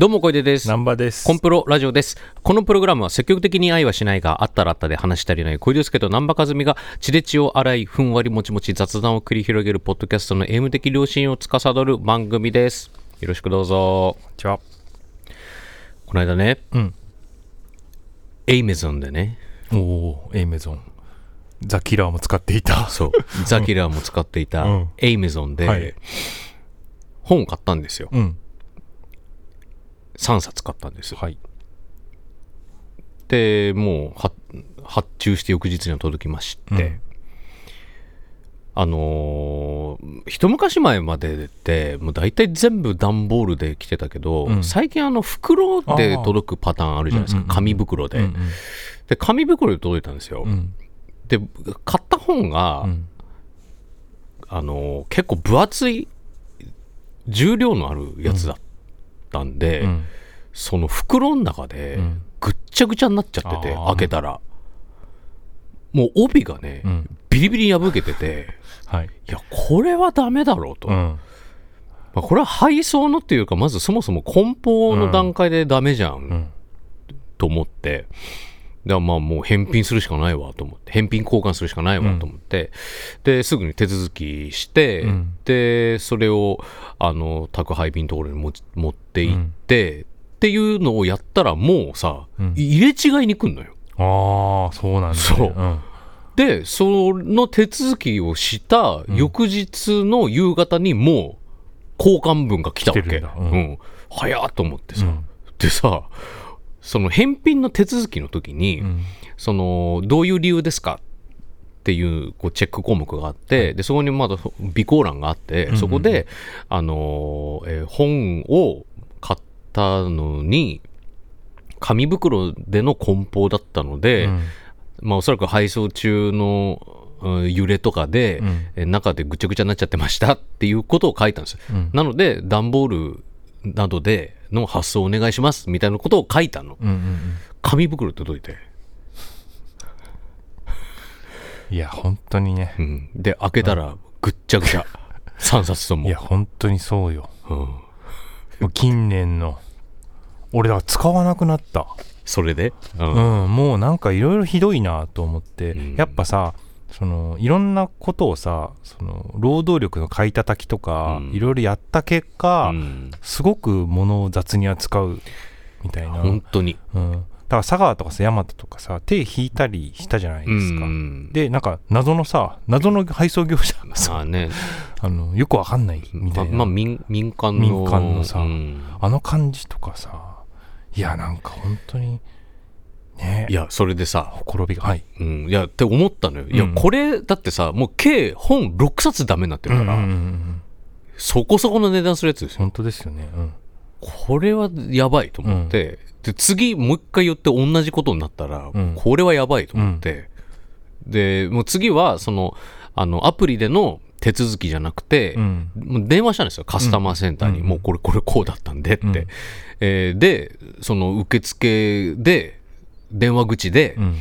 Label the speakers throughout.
Speaker 1: どうも小出です。
Speaker 2: 南波です。
Speaker 1: コンプロラジオです。このプログラムは積極的に愛はしないがあったらあったで話したりない小出介と南波和美が血で血を洗いふんわりもちもち雑談を繰り広げるポッドキャストのエイム的良心を司る番組です。よろしくどうぞ。
Speaker 2: こんにちは。
Speaker 1: この間ね、
Speaker 2: うん。
Speaker 1: エイメゾンでね、
Speaker 2: おお、エイメゾン。ザ・キラーも使っていた。
Speaker 1: そう、ザ・キラーも使っていた
Speaker 2: うん
Speaker 1: エイメゾンで、
Speaker 2: はい
Speaker 1: 本を買ったんですよ。
Speaker 2: うん。
Speaker 1: 3冊買ったんです。
Speaker 2: はい。
Speaker 1: で、もうは発注して翌日には届きまして、
Speaker 2: うん。
Speaker 1: あのー一昔前までってもう大体全部段ボールで来てたけど、
Speaker 2: うん。
Speaker 1: 最近あの袋で届くパターンあるじゃないですか、紙袋で、
Speaker 2: うん。
Speaker 1: で紙袋で届いたんですよ、
Speaker 2: うん。
Speaker 1: で買った本が、
Speaker 2: うん。
Speaker 1: あのー結構分厚い重量のあるやつだったんで、
Speaker 2: うん。
Speaker 1: その袋の中で
Speaker 2: うん
Speaker 1: ぐっちゃぐちゃになっちゃってて、
Speaker 2: あー
Speaker 1: 開けたらもう帯がね、
Speaker 2: うん。
Speaker 1: ビリビリに破けてて
Speaker 2: はい。
Speaker 1: いやこれはダメだろうと、
Speaker 2: うん。
Speaker 1: まあ、これは配送のっていうかまずそもそも梱包の段階でダメじゃん、
Speaker 2: うん。
Speaker 1: と思ってだからまあもう返品するしかないわと思って返品交換するしかないわと思って、ですぐに手続きして、
Speaker 2: うん。
Speaker 1: でそれをあの宅配便のところに持ち持って行って、っていうのをやったらもうさ、
Speaker 2: うん。
Speaker 1: 入れ違いに来んのよ。
Speaker 2: ああ、そうなんだ、ね。
Speaker 1: そう。ん。でその手続きをした翌日の夕方にもう交換分が来たわけ、う
Speaker 2: うん。ん。
Speaker 1: 早っと思ってさ、
Speaker 2: うん。
Speaker 1: でさその返品の手続きの時に、
Speaker 2: うん。
Speaker 1: そのどういう理由ですかっていうこうチェック項目があって、でそこにまだ備考欄があって、
Speaker 2: うんうん。
Speaker 1: そこで、あのーえー本を買ったのに紙袋での梱包だったので、
Speaker 2: うん。
Speaker 1: まあ、おそらく配送中のうん揺れとかで、
Speaker 2: うん。
Speaker 1: えー中でぐちゃぐちゃになっちゃってましたっていうことを書いたんですよ。
Speaker 2: うん。
Speaker 1: なので段ボールなどでの発送お願いしますみたいなことを書いたの。
Speaker 2: うんうん
Speaker 1: 紙袋届いて。
Speaker 2: うん。いや、本当にね。
Speaker 1: うん、で開けたらぐっちゃぐちゃ3冊とも
Speaker 2: いや、本当にそうよ。
Speaker 1: うん、
Speaker 2: もう近年の。俺だから使わなくなった。
Speaker 1: それで、うん
Speaker 2: うん、もうなんかいろいろひどいなと思って、
Speaker 1: うん
Speaker 2: やっぱさそのいろんなことをさその労働力の買い叩きとか、
Speaker 1: うん。
Speaker 2: いろいろやった結果、
Speaker 1: うん。
Speaker 2: すごく物を雑に扱うみたいな、うん、
Speaker 1: 本当に。
Speaker 2: だから佐川とかさ大和とかさ手引いたりしたじゃないですか、
Speaker 1: うん
Speaker 2: でなんか謎のさ謎の配送業者が
Speaker 1: ま
Speaker 2: さ
Speaker 1: あね。
Speaker 2: あのよくわかんないみたいな、
Speaker 1: まあ、民民間の。
Speaker 2: 民間のさ
Speaker 1: うん。
Speaker 2: あの感じとかさいやなんか本当にね。
Speaker 1: いやそれでさ、
Speaker 2: ほころびが。はい。
Speaker 1: うん、いやって思ったのよ、いや
Speaker 2: うん。
Speaker 1: これだってさもう計本6冊ダメになってるから、
Speaker 2: うんうんうんうん
Speaker 1: そこそこの値段するやつですよ。
Speaker 2: 本当ですよね。うん。
Speaker 1: これはやばいと思って、で次もう一回言って同じことになったら、
Speaker 2: うん。
Speaker 1: これはやばいと思って、でもう次はそのあのアプリでの手続きじゃなくて、
Speaker 2: うん。
Speaker 1: 電話したんですよ。カスタマーセンターに、
Speaker 2: うん。
Speaker 1: もうこれこれこうだったんでって、
Speaker 2: うん。
Speaker 1: えーでその受付で電話口で、
Speaker 2: うん。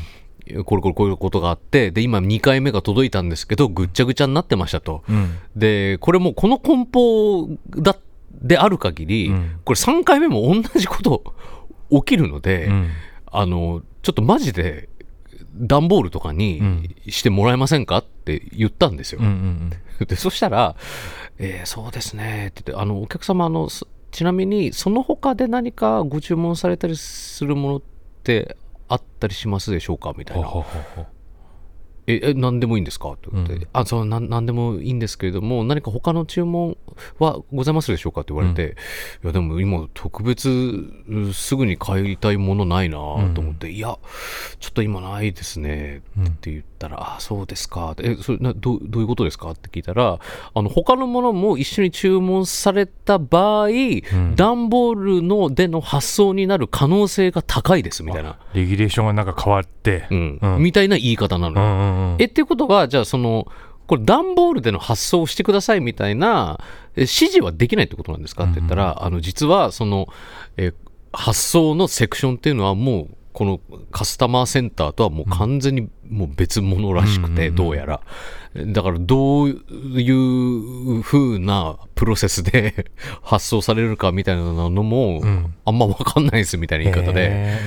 Speaker 1: これこれこういうことがあってで今2回目が届いたんですけどぐっちゃぐちゃになってましたと、
Speaker 2: うん。
Speaker 1: でこれもうこの梱包だである限り、
Speaker 2: うん。
Speaker 1: これ3回目も同じこと起きるので、
Speaker 2: うん。
Speaker 1: あのちょっとマジで段ボールとか
Speaker 2: う
Speaker 1: に
Speaker 2: ん。
Speaker 1: してもらえませんかって言ったんですよ、
Speaker 2: うんうん
Speaker 1: でそしたら、えーそうですねって言ってあのお客様あのすちなみにその他で何かご注文されたりするものってあったりしますでしょうか？みたいな。え、え何でもいいんですか？って言って、
Speaker 2: うん。
Speaker 1: あ、そう、なんなんでもいいんですけれども、何か他の注文はございますでしょうか？って言われて、いや、でも今、特別、うすぐに買いたいものないなと思って、いや、ちょっと今ないですね
Speaker 2: うん
Speaker 1: って言ったら、あ、そうですか。え、それなどう、どういうことですか？って聞いたら、あの、他のものも一緒に注文された場合、
Speaker 2: ん。
Speaker 1: 段ボールのでの発送になる可能性が高いですみたいな、
Speaker 2: レギュレーションがなんか変わって。
Speaker 1: うん。
Speaker 2: うん。
Speaker 1: みたいな言い方なのよ。
Speaker 2: うんうんうん。
Speaker 1: えっていうことはじゃあそのこれ段ボールでの発送をしてくださいみたいなえ指示はできないってことなんですか？って言ったら、あの実はそのえ発送のセクションっていうのはもうこのカスタマーセンターとはもう完全にもう別物らしくて、
Speaker 2: うん
Speaker 1: どうやら。だからどういう風なプロセスで 発送されるかみたいなのも、
Speaker 2: うん。
Speaker 1: あんま分かんないですみたいな言い方で、
Speaker 2: へ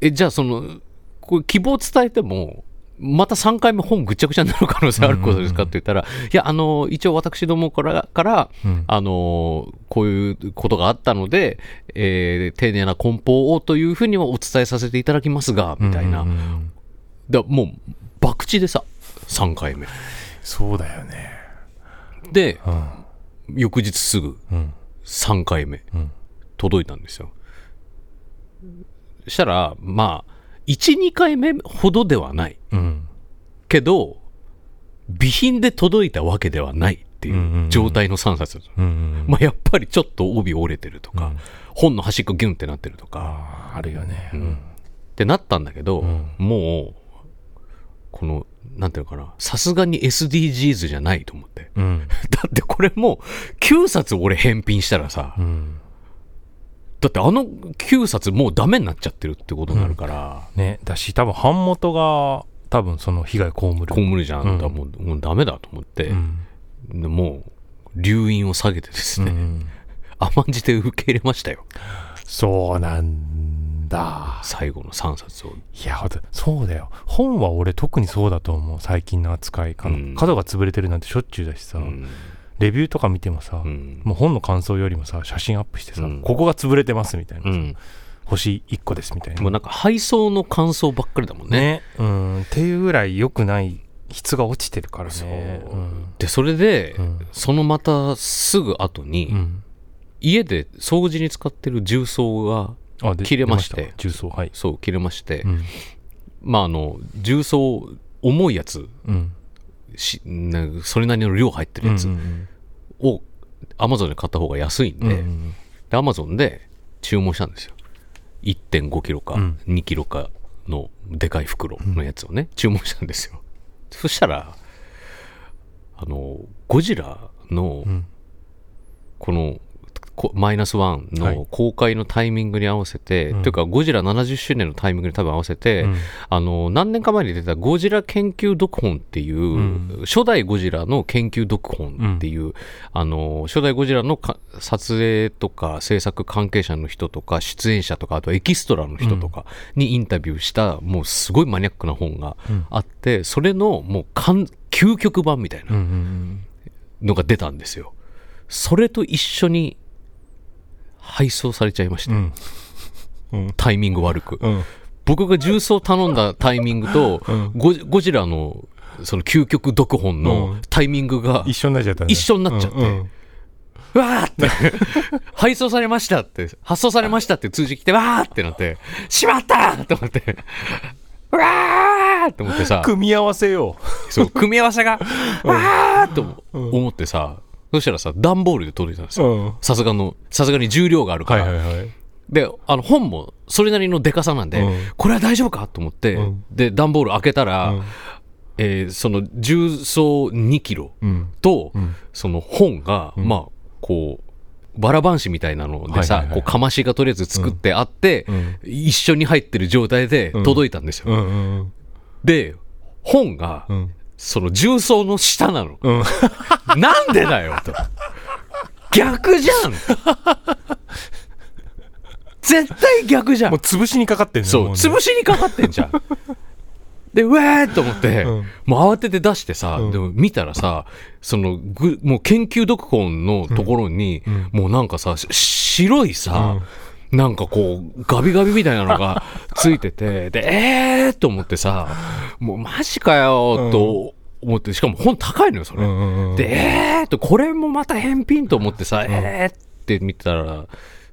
Speaker 1: え、じゃあその、これ希望伝えても、また3回目本ぐちゃぐちゃになる可能性あることですかって言ったら、いや、あの、一応私どもから、から、
Speaker 2: うん。
Speaker 1: あの、こういうことがあったので、えー丁寧な梱包をというふうにはお伝えさせていただきますが、
Speaker 2: うん
Speaker 1: みたいな。だもう、博打でさ、3回目。
Speaker 2: そうだよね。
Speaker 1: で、
Speaker 2: うん。
Speaker 1: 翌日すぐ
Speaker 2: うん。
Speaker 1: 3回目、
Speaker 2: うん。
Speaker 1: 届いたんですよ。したら、まあ、1、2回目ほどではない。
Speaker 2: うん。
Speaker 1: けど、備品で届いたわけではないっていう状態の3冊。だった
Speaker 2: うんうん。
Speaker 1: まあ、やっぱりちょっと帯折れてるとか、
Speaker 2: うん。
Speaker 1: 本の端っこギュンってなってるとか、
Speaker 2: あるよね。
Speaker 1: うん。ってなったんだけど、
Speaker 2: うん。
Speaker 1: もう、この、なんていうのかな、さすがに SDGs じゃないと思って。
Speaker 2: うん。
Speaker 1: だってこれもう9冊俺返品したらさ、
Speaker 2: うん
Speaker 1: だってあの9冊もうダメになっちゃってるってことになるから、
Speaker 2: ね。だし多分版元が多分その被害被る。
Speaker 1: こむるじゃん、
Speaker 2: うん
Speaker 1: もうもうダメだと思って、
Speaker 2: うん。
Speaker 1: でもう留飲を下げてですね、
Speaker 2: うん。
Speaker 1: 甘んじて受け入れましたよ。
Speaker 2: そうなんだ。
Speaker 1: 最後の3冊を。
Speaker 2: いやそうだよ。本は俺特にそうだと思う。最近の扱いかな。
Speaker 1: うん。
Speaker 2: 角が潰れてるなんてしょっちゅうだしさ、
Speaker 1: うん
Speaker 2: レビューとか見てもさ、
Speaker 1: うん。
Speaker 2: もう本の感想よりもさ写真アップしてさ、
Speaker 1: うん。
Speaker 2: ここが潰れてますみたいな、
Speaker 1: うん。
Speaker 2: 星1個ですみたいな。
Speaker 1: もうなんか配送の感想ばっかりだもんね。
Speaker 2: ね。うん。っていうぐらい良くない質が落ちてるからね。う。ん。
Speaker 1: でそれで、
Speaker 2: うん。
Speaker 1: そのまたすぐ後に、
Speaker 2: うん。
Speaker 1: 家で掃除に使ってる重曹が切れまして。
Speaker 2: 出重曹はい。
Speaker 1: そう切れまして、
Speaker 2: うん。
Speaker 1: まああの重曹重いやつ
Speaker 2: うん。
Speaker 1: しなそれなりの量入ってるやつ。
Speaker 2: うん
Speaker 1: をアマゾンで買った方が安いんで、でアマゾンで注文したんですよ。1.5キロか
Speaker 2: うん。
Speaker 1: 2キロかのでかい袋のやつをね、注文したんですよ。そしたらあのゴジラの
Speaker 2: うん。
Speaker 1: このこマイナスワン
Speaker 2: はい。
Speaker 1: の公開のタイミングに合わせて、
Speaker 2: うん。
Speaker 1: というかゴジラ70周年のタイミングに多分合わせて、
Speaker 2: うん。
Speaker 1: あの何年か前に出たゴジラ研究読本っていう、
Speaker 2: ん。
Speaker 1: 初代ゴジラの研究読本っていう、あの初代ゴジラのか撮影とか制作関係者の人とか出演者とかあとエキストラの人とかにインタビューした、もうすごいマニアックな本が
Speaker 2: うん。
Speaker 1: あってそれのもう完究極版みたいな
Speaker 2: うんうん。
Speaker 1: のが出たんですよ。それと一緒に配送されちゃいました、
Speaker 2: うん。うん。
Speaker 1: タイミング悪く。
Speaker 2: うん。
Speaker 1: 僕が重曹頼んだタイミングと、
Speaker 2: うん。
Speaker 1: ゴジゴジラのその究極読本
Speaker 2: う
Speaker 1: の
Speaker 2: ん。
Speaker 1: タイミングが、
Speaker 2: 一緒になっちゃったね。
Speaker 1: 一緒になっちゃって。
Speaker 2: うんうん。
Speaker 1: うわーって、配送されましたって、発送されましたって通知来て、わーってなって、しまったーと思って、うわーって思ってさ、
Speaker 2: 組み合わせよ
Speaker 1: そう、組み合わせが、わーっと思ってさ、そしたらさ、段ボールで届いたんですよ。
Speaker 2: うん。
Speaker 1: さすがの、さすがに重量があるか
Speaker 2: はい
Speaker 1: ら。
Speaker 2: はいはい。
Speaker 1: で、あの本もそれなりのでかさなんで、
Speaker 2: うん。
Speaker 1: これは大丈夫か？と思って、
Speaker 2: うん。
Speaker 1: で、段ボール開けたら、
Speaker 2: うん。
Speaker 1: えーその重曹2キロ
Speaker 2: うん。
Speaker 1: と、
Speaker 2: うん。
Speaker 1: その本が、
Speaker 2: うん。
Speaker 1: まあ、こう、バラ版紙みたいなのでさ、
Speaker 2: はいはいはい
Speaker 1: こう、かましがとりあえず作ってあって、
Speaker 2: うん。
Speaker 1: 一緒に入ってる状態で届いたんですよ。
Speaker 2: うんうん。
Speaker 1: で、本が、
Speaker 2: うん
Speaker 1: その重曹の下なの。
Speaker 2: うん。
Speaker 1: なんでだよと。逆じゃん。絶対逆じゃん。
Speaker 2: もう潰しにかかってんね
Speaker 1: そう、
Speaker 2: もね。
Speaker 1: 潰しにかかってんじゃん。で、うわーと思って、
Speaker 2: うん。
Speaker 1: もう慌てて出してさ、
Speaker 2: うん。
Speaker 1: でも見たらさ、そのぐ、もう研究読本のところに、
Speaker 2: うん。
Speaker 1: もうなんかさ、し白いさ、なんかこう、ガビガビみたいなのがついてて、で、えーと思ってさ、もうマジかよと思って、しかも本高いのよ、それ。で、えーと、これもまた返品と思ってさ、えーって見たら、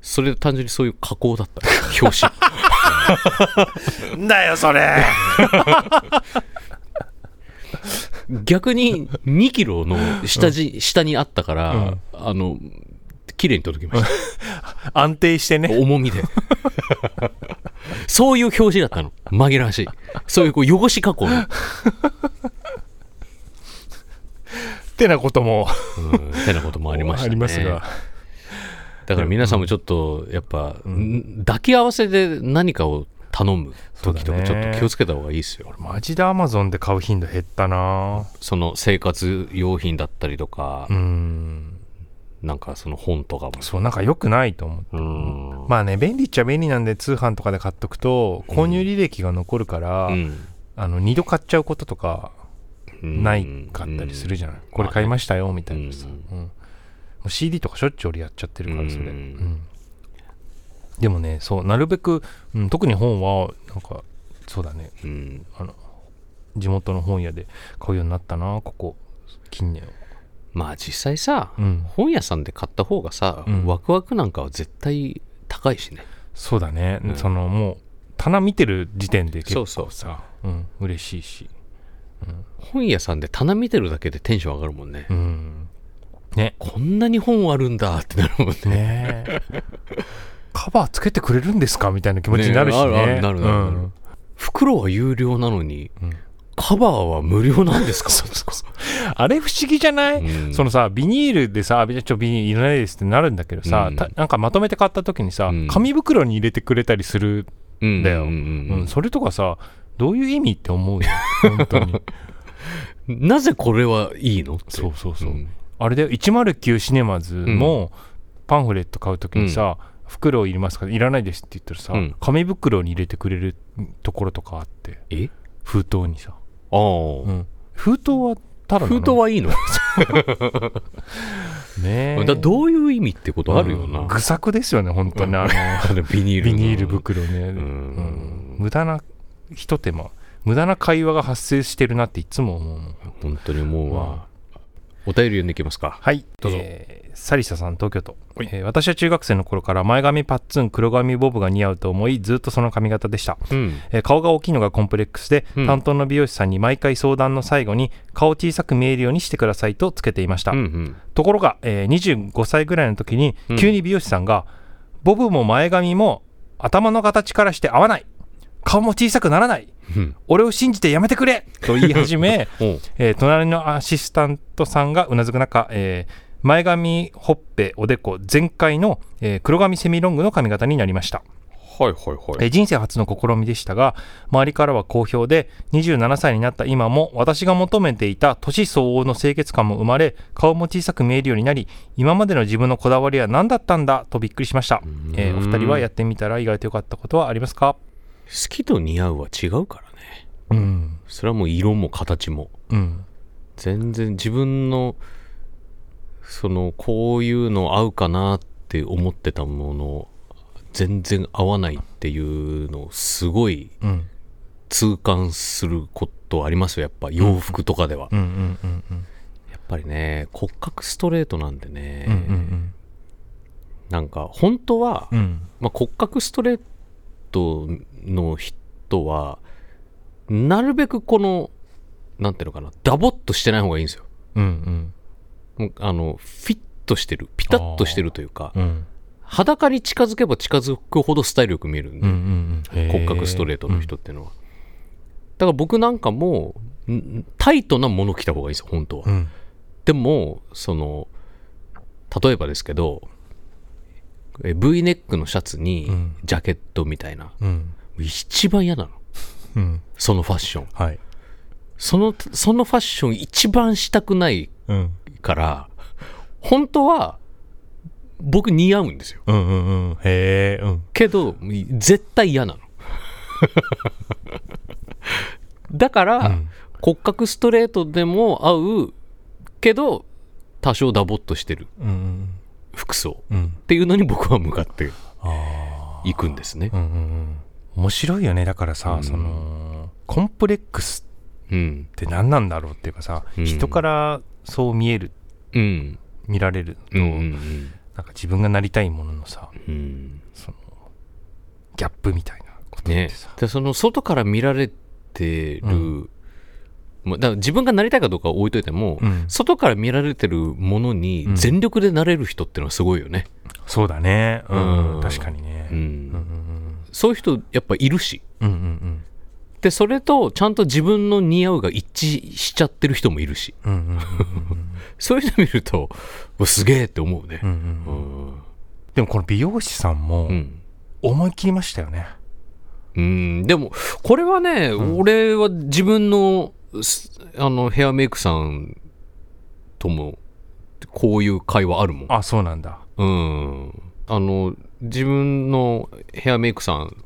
Speaker 1: それ単純にそういう加工だった。表紙。
Speaker 2: だよそれ
Speaker 1: 逆に2キロの下地、下にあったから、
Speaker 2: うん
Speaker 1: あの、綺麗に届きました。
Speaker 2: 安定してね
Speaker 1: 重みで。そういう表紙だったの。紛らわしい。そういうこう汚し加工の。
Speaker 2: ってなことも
Speaker 1: うん、てなこともありましたね。
Speaker 2: ありますが
Speaker 1: だから皆さんもちょっと、やっぱ、ん抱き合わせで何かを頼む時とかちょっと気をつけた方がいいですよ。
Speaker 2: マジでアマゾンで買う頻度減ったな
Speaker 1: その生活用品だったりとか、
Speaker 2: うん
Speaker 1: なんかその本とかも。
Speaker 2: そうなんか良くないと思う
Speaker 1: うん。
Speaker 2: まあね便利っちゃ便利なんで通販とかで買っとくと購入履歴が残るから、
Speaker 1: うん。
Speaker 2: あの2度買っちゃうこととか
Speaker 1: うん。
Speaker 2: ないかったりするじゃない、これ買いましたよみたいなさ、
Speaker 1: うん。
Speaker 2: うん。もう CD とかしょっちゅう俺やっちゃってるからそれ、
Speaker 1: うん。
Speaker 2: うんでもねそうなるべく、うん、特に本はなんかそうだね。
Speaker 1: うん。
Speaker 2: あの地元の本屋で買うようになったなここ近年
Speaker 1: まあ実際さ、
Speaker 2: うん。
Speaker 1: 本屋さんで買った方がさ、
Speaker 2: うん。
Speaker 1: ワクワクなんかは絶対高いしね。
Speaker 2: そうだね、
Speaker 1: うん。
Speaker 2: そのもう棚見てる時点で結構
Speaker 1: そう
Speaker 2: さ
Speaker 1: そう。
Speaker 2: うん、嬉しいし。
Speaker 1: 本屋さんで棚見てるだけでテンション上がるもんね。
Speaker 2: うん。ね。
Speaker 1: こんなに本あるんだってなるもんね。
Speaker 2: ね。えカバーつけてくれるんですか？みたいな気持ちになるしね。
Speaker 1: ねあるなるなる。
Speaker 2: うん。
Speaker 1: 袋は有料なのに、
Speaker 2: うん
Speaker 1: カバーは無料なんですか？
Speaker 2: あれ不思議じゃない、
Speaker 1: うん。
Speaker 2: そのさビニールでさ「あちょビニールいらないです」ってなるんだけどさ、
Speaker 1: うん。
Speaker 2: たなんかまとめて買った時にさ、
Speaker 1: うん。
Speaker 2: 紙袋に入れてくれたりする
Speaker 1: うん
Speaker 2: だよそれとかさどういう意味って思うよ。本当に。
Speaker 1: なぜこれはいいの？って。
Speaker 2: そうそうそう、
Speaker 1: ん。
Speaker 2: あれで109シネマズもパンフレット買う時にさ、袋いりますか？いらないですって言ったらさ、
Speaker 1: うん。
Speaker 2: 紙袋に入れてくれるところとかあって。
Speaker 1: え？
Speaker 2: 封筒にさ、
Speaker 1: ああ、
Speaker 2: うん、封筒はただ
Speaker 1: 封筒はいいの
Speaker 2: ねえ。
Speaker 1: だどういう意味ってことあるよな、
Speaker 2: うん愚策ですよね本当に。あの
Speaker 1: ビニールの。
Speaker 2: ビニール袋ね、うん。
Speaker 1: ん。
Speaker 2: 無駄なひと手間無駄な会話が発生してるなっていつも思う
Speaker 1: 本当に思うわ、お便り読んでいきますか。
Speaker 2: はい。
Speaker 1: どうぞ。
Speaker 2: えーサリサさん東京都、えー私は中学生の頃から前髪パッツン黒髪ボブが似合うと思いずっとその髪型でした、
Speaker 1: うん。
Speaker 2: えー顔が大きいのがコンプレックスで、
Speaker 1: うん。
Speaker 2: 担当の美容師さんに毎回相談の最後に顔小さく見えるようにしてくださいとつけていました、
Speaker 1: うんうん。
Speaker 2: ところが、えー25歳ぐらいの時に
Speaker 1: うん。
Speaker 2: 急に美容師さんが、ボブも前髪も頭の形からして合わない顔も小さくならない。
Speaker 1: うん。
Speaker 2: 俺を信じてやめてくれ。と言い始め、えー隣のアシスタントさんがうなずく中、えー前髪ほっぺおでこ全開の、えー黒髪セミロングの髪型になりました、
Speaker 1: はいはいはい、
Speaker 2: えー人生初の試みでしたが周りからは好評で27歳になった今も私が求めていた年相応の清潔感も生まれ顔も小さく見えるようになり今までの自分のこだわりは何だったんだ？とびっくりしました、えーお二人はやってみたら意外と良かったことはありますか？
Speaker 1: 好きと似合うは違うからね。
Speaker 2: うん。
Speaker 1: それはもう色も形も。
Speaker 2: うん。
Speaker 1: 全然自分のそのこういうの合うかなって思ってたもの全然合わないっていうのをすごい
Speaker 2: うん。
Speaker 1: 痛感することありますよ。やっぱ洋服とかでは、
Speaker 2: うんうんうんうん
Speaker 1: やっぱりね骨格ストレートなんでね、
Speaker 2: うんうん
Speaker 1: なんか本当は、
Speaker 2: うんうん。
Speaker 1: まあ、骨格ストレートの人はなるべくこのなんていうのかなダボっとしてない方がいいんですよ。
Speaker 2: うん
Speaker 1: もうあのフィットしてるピタッとしてるというか
Speaker 2: うんうん。
Speaker 1: 裸に近づけば近づくほどスタイルよく見えるんで、
Speaker 2: うんうんうん。
Speaker 1: 骨格ストレートの人っていうのは、だから僕なんかもんタイトなもの着た方がいいんですよ本当は、
Speaker 2: うん。
Speaker 1: でもその例えばですけどえ V ネックのシャツに
Speaker 2: うん。
Speaker 1: ジャケットみたいな、
Speaker 2: うん
Speaker 1: 一番嫌なの。
Speaker 2: うん。
Speaker 1: そのファッション。
Speaker 2: はい。
Speaker 1: そのそのファッション一番したくない
Speaker 2: うん。
Speaker 1: から本当は僕似合うんですよ。
Speaker 2: うんうんうん。へえうん。
Speaker 1: けど絶対嫌なの。だから、
Speaker 2: うん。
Speaker 1: 骨格ストレートでも合うけど多少ダボっとしてる
Speaker 2: うん
Speaker 1: 服装
Speaker 2: うん。
Speaker 1: っていうのに僕は向かって
Speaker 2: あ
Speaker 1: いくんですね。
Speaker 2: あうんうんうん面白いよね。だからさ、
Speaker 1: うん。
Speaker 2: そのコンプレックス
Speaker 1: うん。
Speaker 2: って何なんだろうっていうかさ、
Speaker 1: うん。
Speaker 2: 人からそう見える
Speaker 1: うん。
Speaker 2: 見られると、
Speaker 1: うんうん
Speaker 2: なんか自分がなりたいもののさ
Speaker 1: うん。うん
Speaker 2: そのギャップみたいなことって
Speaker 1: ね。
Speaker 2: さ、
Speaker 1: でその外から見られてる、だから自分がなりたいかどうかは置いといても、
Speaker 2: うん。
Speaker 1: 外から見られてるものに
Speaker 2: うん。
Speaker 1: 全力でなれる人ってのはすごいよね、
Speaker 2: そうだね。うん、
Speaker 1: うん。
Speaker 2: 確かにね。
Speaker 1: うん
Speaker 2: うんうん
Speaker 1: そういう人やっぱいるし。
Speaker 2: うんうんうん。
Speaker 1: でそれとちゃんと自分の似合うが一致しちゃってる人もいるし。
Speaker 2: うんうんうんうん
Speaker 1: そういうの見るとすげえって思うね。
Speaker 2: うんうん
Speaker 1: う
Speaker 2: うん。
Speaker 1: ん
Speaker 2: でもこの美容師さんも
Speaker 1: うん。
Speaker 2: 思い切りましたよね。
Speaker 1: うん。でもこれはね、
Speaker 2: うん。
Speaker 1: 俺は自分のすあのヘアメイクさんともこういう会話あるもん。
Speaker 2: あそうなんだ。
Speaker 1: うん。あの自分のヘアメイクさん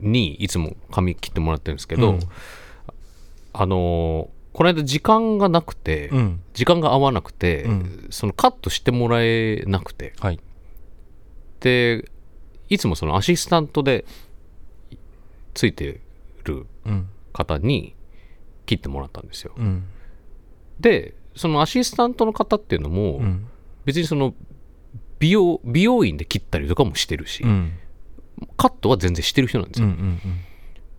Speaker 1: にいつも髪切ってもらってるんですけど、
Speaker 2: うん。
Speaker 1: あのこの間時間がなくて、
Speaker 2: うん。
Speaker 1: 時間が合わなくて、
Speaker 2: うん。
Speaker 1: そのカットしてもらえなくて。
Speaker 2: はい。
Speaker 1: でいつもそのアシスタントでついてる
Speaker 2: うん。
Speaker 1: 方に切ってもらったんですよ。
Speaker 2: うん。
Speaker 1: でそのアシスタントの方っていうのも、
Speaker 2: うん。
Speaker 1: 別にその美容美容院で切ったりとかもしてるし、
Speaker 2: うん。
Speaker 1: カットは全然してる人なんですよ、
Speaker 2: うんうん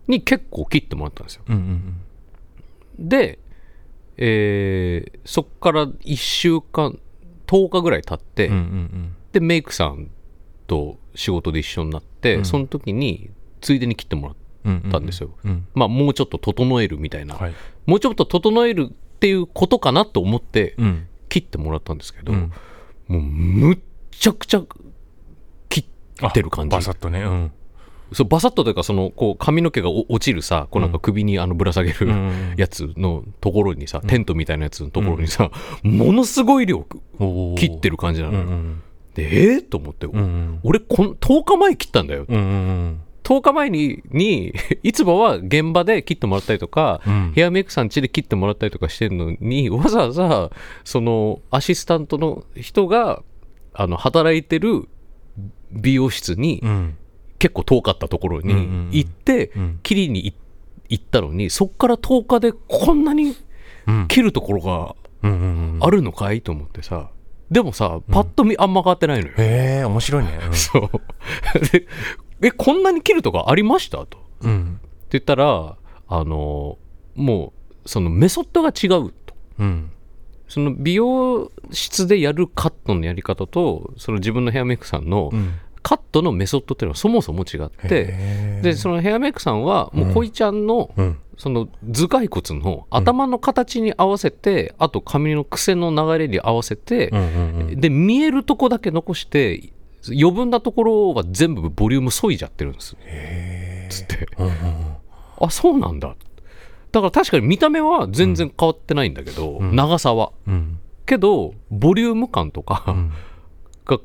Speaker 1: に結構切ってもらったんですよ。
Speaker 2: うんうん
Speaker 1: で、えーそっから1週間10日ぐらい経って、
Speaker 2: うんうん
Speaker 1: でメイクさんと仕事で一緒になって、
Speaker 2: うん。
Speaker 1: その時についでに切ってもらっ
Speaker 2: うんうん
Speaker 1: たん。ですよ、
Speaker 2: うん。
Speaker 1: まあもうちょっと整えるみたいな、
Speaker 2: はい。
Speaker 1: もうちょっと整えるっていうことかなと思って
Speaker 2: うん。
Speaker 1: 切ってもらったんですけど、
Speaker 2: うん。
Speaker 1: もうむっちゃくちゃ切ってる感じ。
Speaker 2: バサッとね。うん。
Speaker 1: そうバサッとというかそのこう髪の毛がお落ちるさこうなんか首にあのぶら下げる
Speaker 2: うん。
Speaker 1: やつのところにさ、テントみたいなやつのところにさ、ものすごい量切って
Speaker 2: る
Speaker 1: る感じなのよ、
Speaker 2: うんうん
Speaker 1: でえー、と思って、
Speaker 2: うんうん
Speaker 1: 俺こん10日前切ったんだよ、
Speaker 2: うんうん
Speaker 1: 10日前にに いつもは現場で切ってもらったりとか、
Speaker 2: うん。
Speaker 1: ヘアメイクさん家で切ってもらったりとかしてるのにわざわざそのアシスタントの人があの働いてる美容室に
Speaker 2: うん。
Speaker 1: 結構遠かったところに
Speaker 2: うんうんうん。
Speaker 1: 行って
Speaker 2: うん。
Speaker 1: 切りに行行ったのにそっから10日でこんなに
Speaker 2: うん。
Speaker 1: 切るところが
Speaker 2: うんうん
Speaker 1: あるのかいと思ってさでもさパッと見あんま変わってないのよ、
Speaker 2: へえ面白いね。
Speaker 1: そう。でえこんなに切るとかありました？と。
Speaker 2: うん。うん
Speaker 1: って言ったらあのもうそのメソッドが違うと。
Speaker 2: うん
Speaker 1: その美容室でやるカットのやり方とその自分のヘアメイクさんの
Speaker 2: うん。
Speaker 1: カットのメソッドっていうのはそもそも違ってでそのヘアメイクさんはもう恋ちゃんの
Speaker 2: うん。
Speaker 1: その頭蓋骨の頭の形に合わせて、あと髪の癖の流れに合わせてで見えるとこだけ残して余分なところは全部ボリューム削いじゃってるんです。
Speaker 2: へ
Speaker 1: つって。あそうなんだだから確かに見た目は全然変わってないんだけど、
Speaker 2: うん。
Speaker 1: 長さは。
Speaker 2: うん。
Speaker 1: けどボリューム感とか、
Speaker 2: うん。
Speaker 1: が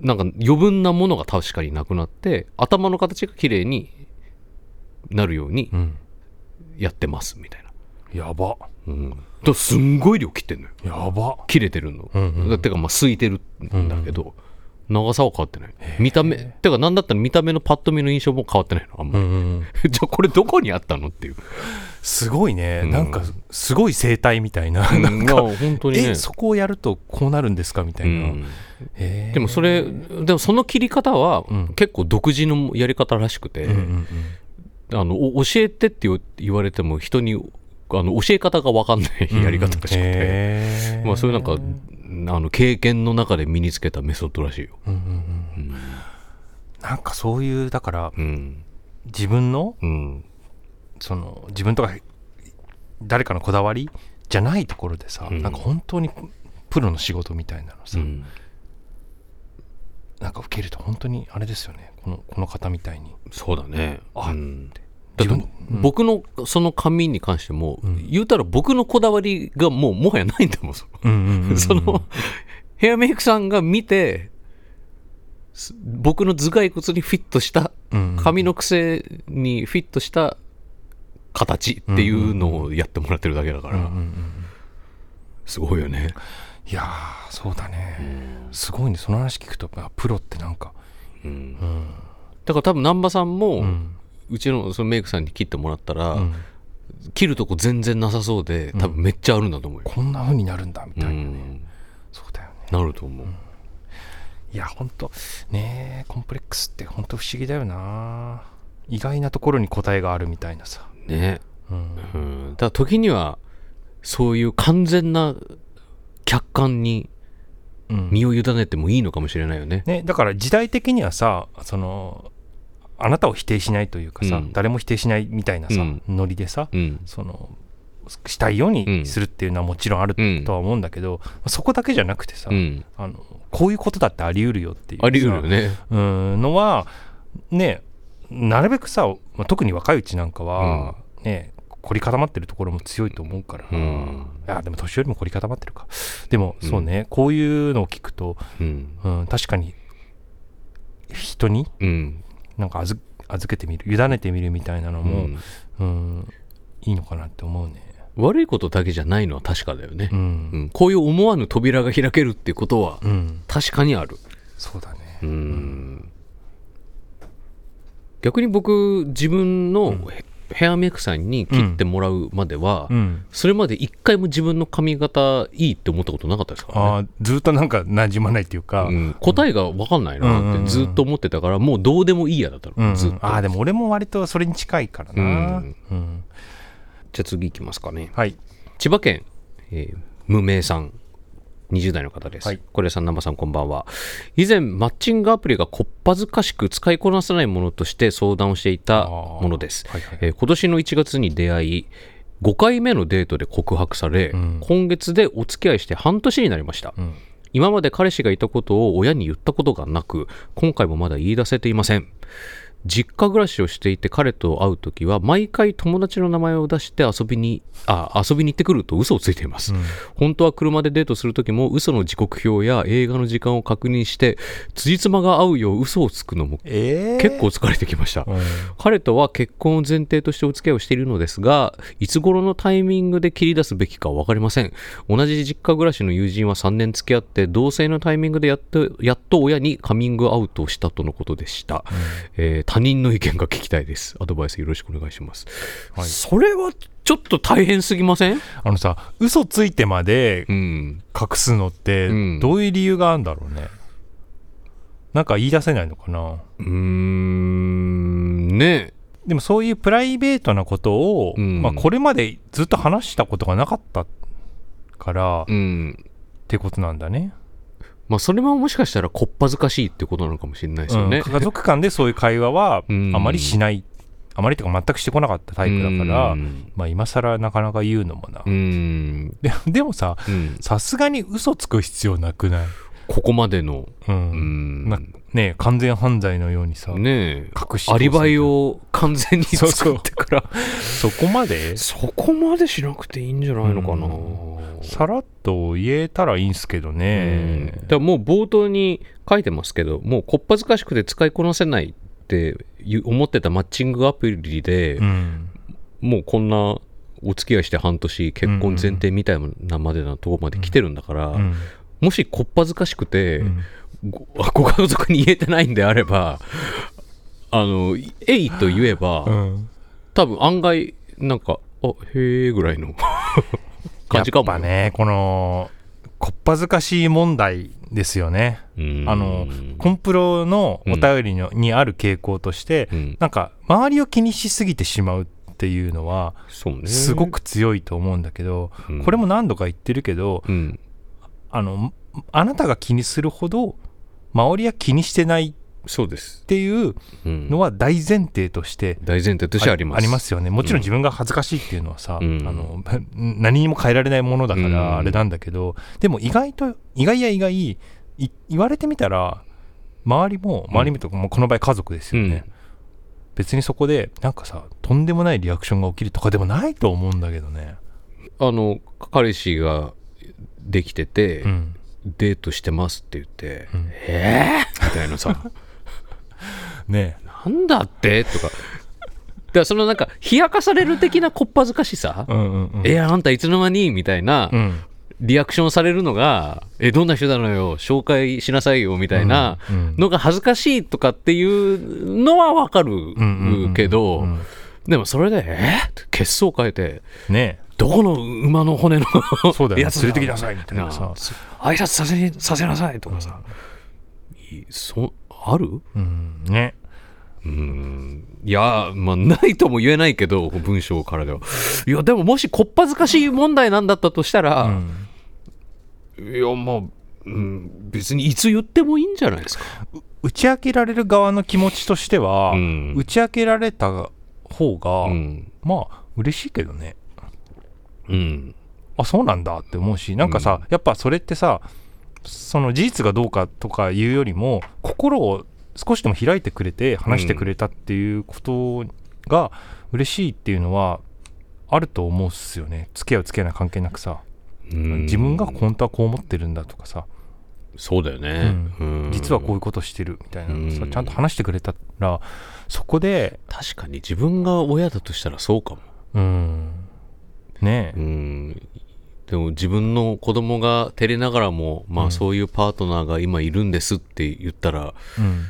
Speaker 1: なんか余分なものが確かになくなって頭の形が綺麗になるように
Speaker 2: うん。
Speaker 1: やってますみたいな、
Speaker 2: やば。
Speaker 1: うん、だすんごい量切ってんのよ。
Speaker 2: やば。
Speaker 1: 切れてるの、
Speaker 2: うんうん。
Speaker 1: だてかまあ空いてるんだけど、長さは変わってない。見た目てかなんだったら見た目のパッと見の印象も変わってないの。あんまり、
Speaker 2: うんうんうん。
Speaker 1: じゃあこれどこにあったのっていう、
Speaker 2: すごいね、
Speaker 1: うん。
Speaker 2: なんかすごい生態みたいな、
Speaker 1: うん。
Speaker 2: なんか
Speaker 1: 本当にね。
Speaker 2: えそこをやるとこうなるんですかみたいな、
Speaker 1: うん。でもそれでもその切り方は
Speaker 2: うん。
Speaker 1: 結構独自のやり方らしくて、
Speaker 2: うんうん
Speaker 1: あのお教えてって言言われても人にあの教え方が分かんない
Speaker 2: うん
Speaker 1: やり方らしくて、まあ、そういうなんかあの経験の中で身につけたメソッドらしいよ。
Speaker 2: うんうんうん。なんかそういうだから
Speaker 1: うん。
Speaker 2: 自分の
Speaker 1: うん。
Speaker 2: その自分とか誰かのこだわりじゃないところでさ、
Speaker 1: うん。
Speaker 2: なんか本当にプロの仕事みたいなのさ、
Speaker 1: うん。
Speaker 2: なんか受けると本当にあれですよね。このこの方みたいに。
Speaker 1: そうだね。
Speaker 2: あ
Speaker 1: うん。だって僕のその髪に関しても、
Speaker 2: うん
Speaker 1: 言うたら僕のこだわりがもうもはやないんだもん。そのヘアメイクさんが見てす僕の頭蓋骨にフィットした
Speaker 2: うん
Speaker 1: 髪の癖にフィットした形っていうのをやってもらってるだけだから、すごいよね。
Speaker 2: いやーそうだね、すごいね。その話聞くとあプロってなんか
Speaker 1: うん。
Speaker 2: うん。
Speaker 1: だから多分南波さんも、
Speaker 2: う
Speaker 1: うんちのそのメイクさんに切ってもらったら、
Speaker 2: うん。
Speaker 1: 切るとこ全然なさそうで多分めっちゃあるんだと思うよ。
Speaker 2: こんな風になるんだみたいなね、
Speaker 1: うん。
Speaker 2: そうだよね。
Speaker 1: なると思う。
Speaker 2: いやほんと。ねえコンプレックスってほんと不思議だよな。意外なところに答えがあるみたいなさ、
Speaker 1: ね。
Speaker 2: うん。
Speaker 1: うん、だから時にはそういう完全な客観に
Speaker 2: うん。
Speaker 1: 身を委ねてもいいのかもしれないよね。
Speaker 2: ね、だから時代的にはさそのあなたを否定しないというかさ、
Speaker 1: うん。
Speaker 2: 誰も否定しないみたいなさ、
Speaker 1: うん。
Speaker 2: ノリでさ
Speaker 1: うん。
Speaker 2: そのしたいようにするっていうのはもちろんある
Speaker 1: うん。
Speaker 2: とは思うんだけど、そこだけじゃなくてさ、
Speaker 1: うん。
Speaker 2: あのこういうことだってあり得るよっていうさ
Speaker 1: あり得るよね。
Speaker 2: うんのはねなるべくさ、まあ特に若いうちなんかは、ね凝り固まってるところも強いと思うから、
Speaker 1: うん。
Speaker 2: いやでも年寄りも凝り固まってるか。でもそうね、こういうのを聞くと、
Speaker 1: うん。
Speaker 2: うん、確かに人に
Speaker 1: うん
Speaker 2: なんか預預けてみる委ねてみるみたいなの
Speaker 1: う
Speaker 2: も、
Speaker 1: ん。
Speaker 2: うんいいのかなって思うね。
Speaker 1: 悪いことだけじゃないのは確かだよね。
Speaker 2: う、ん。
Speaker 1: うん。こういう思わぬ扉が開けるっていうことは
Speaker 2: うん、
Speaker 1: 確かにある。
Speaker 2: そうだね。
Speaker 1: うん。逆に僕自分のヘヘアメイクさんに切ってもらうまでは、
Speaker 2: うん。
Speaker 1: それまで一回も自分の髪型いいって思ったことなかったですからね。
Speaker 2: あーずっとなんか馴染まないっていうか、
Speaker 1: うん、答えが分かんないなってずっと思ってたから、もうどうでもいいやだったの、
Speaker 2: うん。
Speaker 1: ずっと。
Speaker 2: あーでも俺も割とそれに近いからな、
Speaker 1: うん。
Speaker 2: うん。
Speaker 1: じゃあ次いきますかね。
Speaker 2: はい。
Speaker 1: 千葉県、えー無名さん20代の方です。
Speaker 2: はい
Speaker 1: これさん、南波さん、こんばんは。以前、マッチングアプリがこっぱずかしく使いこなせないものとして相談をしていたものです。
Speaker 2: はいはい
Speaker 1: えー今年の1月に出会い、5回目のデートで告白され、
Speaker 2: うん
Speaker 1: 今月でお付き合いして半年になりました。
Speaker 2: うん
Speaker 1: 今まで彼氏がいたことを親に言ったことがなく、今回もまだ言い出せていません。実家暮らしをしていて彼と会うときは毎回友達の名前を出して遊びにあ遊びに行ってくると嘘をついています、本当は車でデートするときも嘘の時刻表や映画の時間を確認して辻褄が合うよう嘘をつくのも
Speaker 2: えー、
Speaker 1: 結構疲れてきました、
Speaker 2: うん。
Speaker 1: 彼とは結婚を前提としてお付き合いをしているのですがいつ頃のタイミングで切り出すべきか分かりません。同じ実家暮らしの友人は3年付き合って同棲のタイミングでやっとやっと親にカミングアウトをしたとのことでした、えー他人の意見が聞きたいです。アドバイスよろしくお願いします、
Speaker 2: はい。
Speaker 1: それはちょっと大変すぎません？
Speaker 2: あのさ嘘ついてまで
Speaker 1: うん。
Speaker 2: 隠すのって
Speaker 1: うん。
Speaker 2: どういう理由があるんだろうね、なんか言い出せないのかな？
Speaker 1: うーん。ね。
Speaker 2: でもそういうプライベートなことを、
Speaker 1: うん。
Speaker 2: まあ、これまでずっと話したことがなかったから、っ
Speaker 1: うん。
Speaker 2: てことなんだね
Speaker 1: まあそれももしかしたらこっぱずかしいってことなのかもしれないですよね、
Speaker 2: うん。家族間でそういう会話はあ
Speaker 1: うん。
Speaker 2: まりしない、あまりとか全くしてこなかったタイプだから、
Speaker 1: うん。
Speaker 2: まあ今更なかなか言うのもな、
Speaker 1: うん。
Speaker 2: ででもさ
Speaker 1: うん。
Speaker 2: さすがに嘘つく必要なくない？
Speaker 1: ここまでの、
Speaker 2: うん、
Speaker 1: うん。
Speaker 2: なね完全犯罪のようにさ、
Speaker 1: ねえ。
Speaker 2: 隠し
Speaker 1: アリバイを完全に作ってから。
Speaker 2: そこまで？
Speaker 1: そこまでしなくていいんじゃないのかな、
Speaker 2: さらっと言えたらいいんすけど
Speaker 1: うん。
Speaker 2: ね
Speaker 1: だからもう冒頭に書いてますけどもうこっぱずかしくて使いこなせないって思ってたマッチングアプリで、
Speaker 2: うん。
Speaker 1: もうこんなお付き合いして半年結婚前提みたいなまでなとこまで来てるんだから、
Speaker 2: うん
Speaker 1: もしこっぱずかしくて、
Speaker 2: うん。
Speaker 1: ご ご家族に言えてないんであればあの「えい」と言えば、
Speaker 2: うん。
Speaker 1: 多分案外なんか「あへえ」ぐらいの 感じかも。
Speaker 2: やっぱねこのこっぱずかしい問題ですよね。
Speaker 1: うん。
Speaker 2: あのコンプロのお便りの、にある傾向として
Speaker 1: うん。
Speaker 2: なんか周りを気にしすぎてしまうっていうのはすごく強いと思うんだけど、
Speaker 1: うん。
Speaker 2: これも何度か言ってるけど
Speaker 1: うん
Speaker 2: あのあなたが気にするほど周りは気にしてない
Speaker 1: そうです、
Speaker 2: っていう
Speaker 1: うん。
Speaker 2: のは大前提として
Speaker 1: 大前提としてあります。
Speaker 2: ありますよね。もちろん自分が恥ずかしいっていうのはさ、
Speaker 1: うん。
Speaker 2: あの何にも変えられないものだか
Speaker 1: うん。
Speaker 2: らあれなんだけど、でも意外と意外や意外い言われてみたら周りも周り見ると、もうこの場合家族ですよね、別にそこでなんかさとんでもないリアクションが起きるとかでもないと思うんだけどね、
Speaker 1: あの彼氏ができてて、
Speaker 2: うん。
Speaker 1: デートしてますって言って、
Speaker 2: うん。
Speaker 1: えー、みたいなさ。
Speaker 2: ね
Speaker 1: なんだって？とか。だからそのなんか冷やかされる的なこっぱずかしさ、
Speaker 2: うんうんうん。
Speaker 1: えあんたいつの間に？みたいな
Speaker 2: うん。
Speaker 1: リアクションされるのが、えどんな人なのよ？紹介しなさいよみたいな
Speaker 2: うん
Speaker 1: のが恥ずかしいとかっていうのはわかる
Speaker 2: うんうんうん
Speaker 1: けど、
Speaker 2: うん。
Speaker 1: でもそれでえって血相変えて
Speaker 2: ね
Speaker 1: どこの馬の骨の
Speaker 2: そうだよね。
Speaker 1: やつ
Speaker 2: 連れてきなさいみたいなさ。
Speaker 1: あ。挨拶させさせなさい。とかさ、いそある？
Speaker 2: うん。ね。
Speaker 1: うん。いやまあないとも言えないけど文章からでは。いやでももしこっぱずかしい問題なんだったとしたら、
Speaker 2: うん。
Speaker 1: いやまあ、うん、別にいつ言ってもいいんじゃないですか。
Speaker 2: 打ち明けられる側の気持ちとしては、
Speaker 1: うん。
Speaker 2: 打ち明けられた方が、
Speaker 1: うん。
Speaker 2: まあ嬉しいけどね
Speaker 1: うん。
Speaker 2: あそうなんだって思うしなんかさ、やっぱそれってさその事実がどうかとかいうよりも心を少しでも開いてくれて話してくれたっていうことが嬉しいっていうのはあると思うっすよね。付き合う付き合いない関係なくさ。
Speaker 1: うん。
Speaker 2: 自分が本当はこう思ってるんだとかさ。
Speaker 1: そうだよね、うん。
Speaker 2: 実はこういうことしてるみたいなのさ
Speaker 1: うん。
Speaker 2: ちゃんと話してくれたらそこで
Speaker 1: 確かに自分が親だとしたらそうかも。
Speaker 2: うんね
Speaker 1: う
Speaker 2: え
Speaker 1: ん。でも自分の子供が照れながらも、ま
Speaker 2: うん。
Speaker 1: あそういうパートナーが今いるんですって言ったら、
Speaker 2: うん。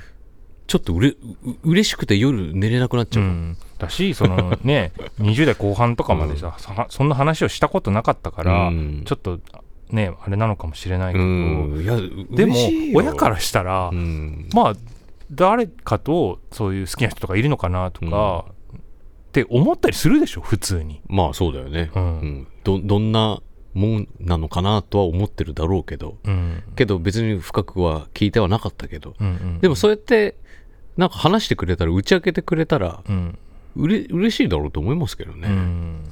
Speaker 1: ちょっとうれう嬉しくて夜寝れなくなっちゃう。
Speaker 2: うん。だしそのね20代後半とかまでさそそんな話をしたことなかったから
Speaker 1: うん。
Speaker 2: ちょっとねあれなのかもしれないけど。
Speaker 1: うん。いや
Speaker 2: でも親からしたら
Speaker 1: うん。
Speaker 2: まあ誰かとそういう好きな人とかいるのかなとか、って思ったりするでしょ普通に、
Speaker 1: まあそうだよね、
Speaker 2: うん。
Speaker 1: うん。どどんなもんなのかなとは思ってるだろうけど。
Speaker 2: うん。
Speaker 1: けど別に深くは聞いてはなかったけど。
Speaker 2: うんうん、
Speaker 1: でもそうやってなんか話してくれたら打ち明けてくれたら
Speaker 2: うん。
Speaker 1: うれ嬉しいだろうと思いますけど
Speaker 2: う
Speaker 1: ね
Speaker 2: ん。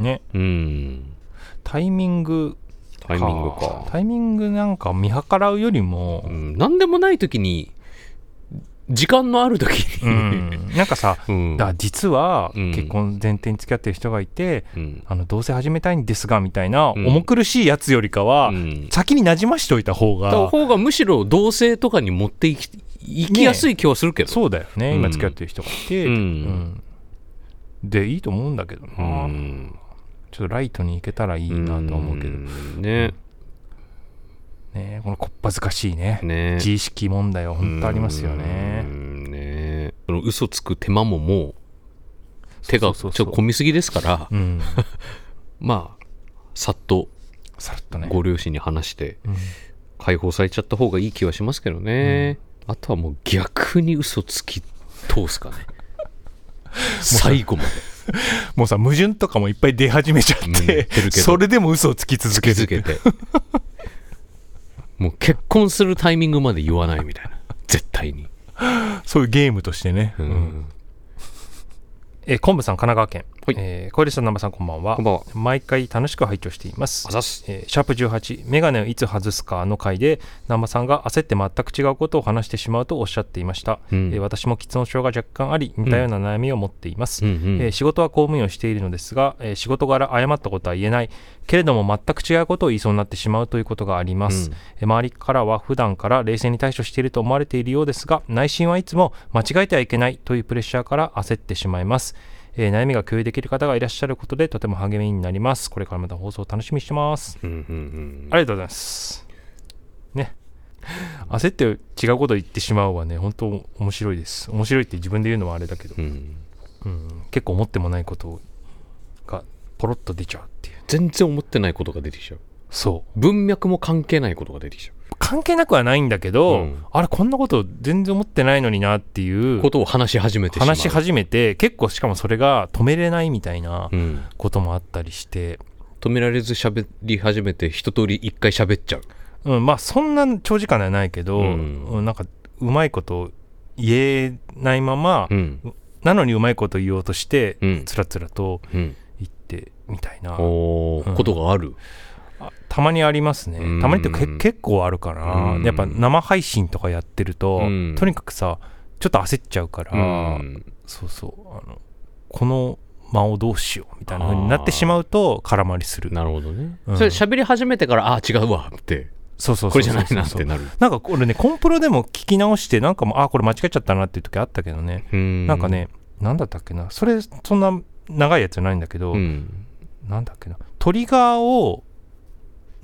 Speaker 2: ね。
Speaker 1: うん。
Speaker 2: タイミング
Speaker 1: タイミングか。
Speaker 2: タイミングなんか見計らうよりも
Speaker 1: う、ん、何でもない時に時間のある時
Speaker 2: う
Speaker 1: に、
Speaker 2: ん、なんかさ
Speaker 1: うん。
Speaker 2: だ実は
Speaker 1: うん。
Speaker 2: 結婚前提に付き合ってる人がいて、
Speaker 1: うん。
Speaker 2: あの同棲始めたいんですがみたいな
Speaker 1: うん。
Speaker 2: 重苦しいやつよりかは、
Speaker 1: うん。
Speaker 2: 先になじましておいた方
Speaker 1: た
Speaker 2: が
Speaker 1: 方がむしろ同性とかに持っていきいきやすい気はするけど、
Speaker 2: そうだよね、
Speaker 1: うん。
Speaker 2: 今付き合ってる人がいて、でいいと思うんだけど
Speaker 1: う
Speaker 2: な、
Speaker 1: ん。
Speaker 2: ちょっとライトに行けたらいいなとは思うけど、
Speaker 1: ん。ね
Speaker 2: ねこのこっぱずかしいね
Speaker 1: ね。
Speaker 2: 自意識問題は本当ありますよね。
Speaker 1: うん。ね。その嘘つく手間ももう手がちょっと込みすぎですから
Speaker 2: うん。
Speaker 1: まあさっと
Speaker 2: さらっとね、
Speaker 1: ご両親に話して
Speaker 2: うん。
Speaker 1: 解放されちゃった方がいい気はしますけどね、あとはもう逆に嘘つき通すかね。最後まで。
Speaker 2: もうさ矛盾とかもいっぱい出始めちゃ
Speaker 1: うん
Speaker 2: って、それでも嘘をつき続ける。
Speaker 1: 続けてもう結婚するタイミングまで言わないみたいな。絶対に、
Speaker 2: そういうゲームとしてね、
Speaker 1: うん。
Speaker 2: うん。えー、昆布さん神奈川県、
Speaker 1: はい。
Speaker 2: えー小出さん南波さんこんばんは。
Speaker 1: こんばんは。
Speaker 2: 毎回楽しく拝聴しています。
Speaker 1: あざっす。
Speaker 2: えーシャープ18メガネをいつ外すかの回で南波さんが焦って全く違うことを話してしまうとおっしゃっていました、
Speaker 1: うん。
Speaker 2: えー私も喫音症が若干あり似たような悩みを持っています、えー仕事は公務員をしているのですが、えー仕事柄誤ったことは言えない。けれども全く違うことを言いそうになってしまうということがあります、
Speaker 1: うん。
Speaker 2: えー周りからは普段から冷静に対処していると思われているようですが内心はいつも間違えてはいけないというプレッシャーから焦ってしまいます、えー悩みが共有できる方がいらっしゃることでとても励みになりますこれからまた放送を楽しみにしてます
Speaker 1: うんうんうん
Speaker 2: ありがとうございます。ね。焦って違うことを言ってしまうはね、本当面白いです。面白いって自分で言うのはあれだけど、
Speaker 1: うん
Speaker 2: うん、結構思ってもないことがポロッと出ちゃうっていう。
Speaker 1: 全然思ってないことが出てきちゃう
Speaker 2: そう。
Speaker 1: 文脈も関係ないことが出てきちゃ
Speaker 2: 関係なくはないんだけど、
Speaker 1: うん。
Speaker 2: あれ、こんなこと全然思ってないのになっていうう
Speaker 1: ことを話し始めて
Speaker 2: 話し始めて、結構しかもそれが止めれないみたいな
Speaker 1: うん、
Speaker 2: こともあったりして、
Speaker 1: 止められず喋り始めて一通り一回喋っちゃう。
Speaker 2: うん、まあそんな長時間ではないけど、
Speaker 1: うん。
Speaker 2: うんなんかうまいこと言えないまま、
Speaker 1: うん。
Speaker 2: なのにうまいこと言おうとして、
Speaker 1: うん。
Speaker 2: つらつらと
Speaker 1: うん。
Speaker 2: 言ってみたいな、
Speaker 1: ことがある。
Speaker 2: あたまにありますね、
Speaker 1: うん。
Speaker 2: たまにってけ結構あるかな、
Speaker 1: うん。
Speaker 2: やっぱ生配信とかやってると、
Speaker 1: うん。
Speaker 2: とにかくさちょっと焦っちゃうから、
Speaker 1: うん。
Speaker 2: そうそうあのこの間をどうしようみたいな風になってしまうと空回りする。
Speaker 1: なるほどね、
Speaker 2: うん。
Speaker 1: それ喋り始めてからあ違うわって
Speaker 2: そうそう
Speaker 1: これじゃないなってなる。
Speaker 2: なんかこれねコンプロでも聞き直してなんかもうあこれ間違えちゃったなっていう時あったけどね、
Speaker 1: な
Speaker 2: なんかねなんだったっけな。それそんな長いやつじゃないんだけど、
Speaker 1: うん。
Speaker 2: なんだっけな。トリガーを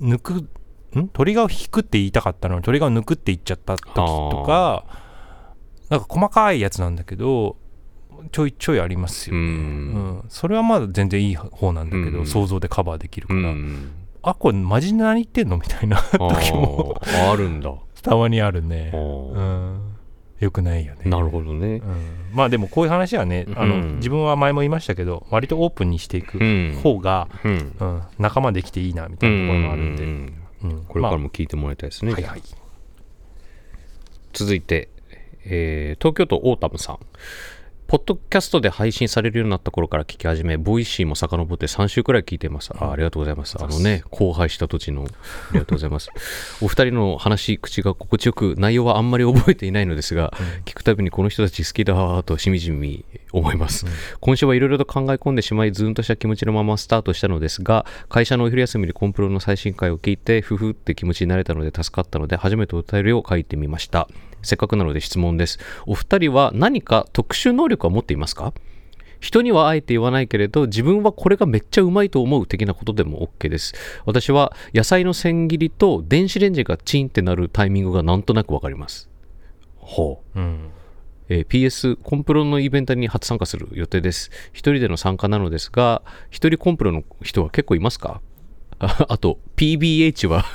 Speaker 2: 抜くん？トリガーを引くって言いたかったのにトリガーを抜くって言っちゃった時とかなんか細かいやつなんだけどちょいちょいあります
Speaker 1: う
Speaker 2: よ、うん。ん。それはまだ全然いい方なんだけど、
Speaker 1: うん。
Speaker 2: 想像でカバーできるか
Speaker 1: う
Speaker 2: ら、
Speaker 1: ん。
Speaker 2: あこれマジで何言ってんの？みたいな
Speaker 1: あ
Speaker 2: 時も
Speaker 1: ー。あるんだ。
Speaker 2: たまにあるね。
Speaker 1: あ、
Speaker 2: う
Speaker 1: ー
Speaker 2: ん、よくないよね。
Speaker 1: なるほどね。
Speaker 2: うん、まあでもこういう話はねあの、
Speaker 1: うん
Speaker 2: 自分は前も言いましたけど割とオープンにしていく
Speaker 1: うん。
Speaker 2: 方が、
Speaker 1: うん。
Speaker 2: うん、仲間できていいなみたいなところもあるんで、
Speaker 1: う
Speaker 2: うん
Speaker 1: んこれからも聞いてもらいたいですね、
Speaker 2: まあはいはい。
Speaker 1: 続いて、えー東京都オータムさんポッドキャストで配信されるようになった頃から聞き始め、ボイシーも遡って3週くらい聞いています。あありがとうございます。あのね、荒廃した土地の、ありがとうございます。お二人の話、口が心地よく、内容はあんまり覚えていないのですが、聞くたびにこの人たち好きだーとしみじみ思います。今週はいろいろと考え込んでしまい、ズーンとした気持ちのままスタートしたのですが、会社のお昼休みにコンプロの最新回を聞いて、ふふって気持ちになれたので助かったので、初めてお便りを書いてみました。せっかくなので質問です。お二人は何か特殊能力は持っていますか？人にはあえて言わないけれど自分はこれがめっちゃうまいと思う的なことでも OK です。私は野菜の千切りと電子レンジがチンってなるタイミングがなんとなくわかります。ほう。
Speaker 2: うん。
Speaker 1: えー PS コンプロのイベントに初参加する予定です。一人での参加なのですが一人コンプロの人は結構いますか？あ あと PBH は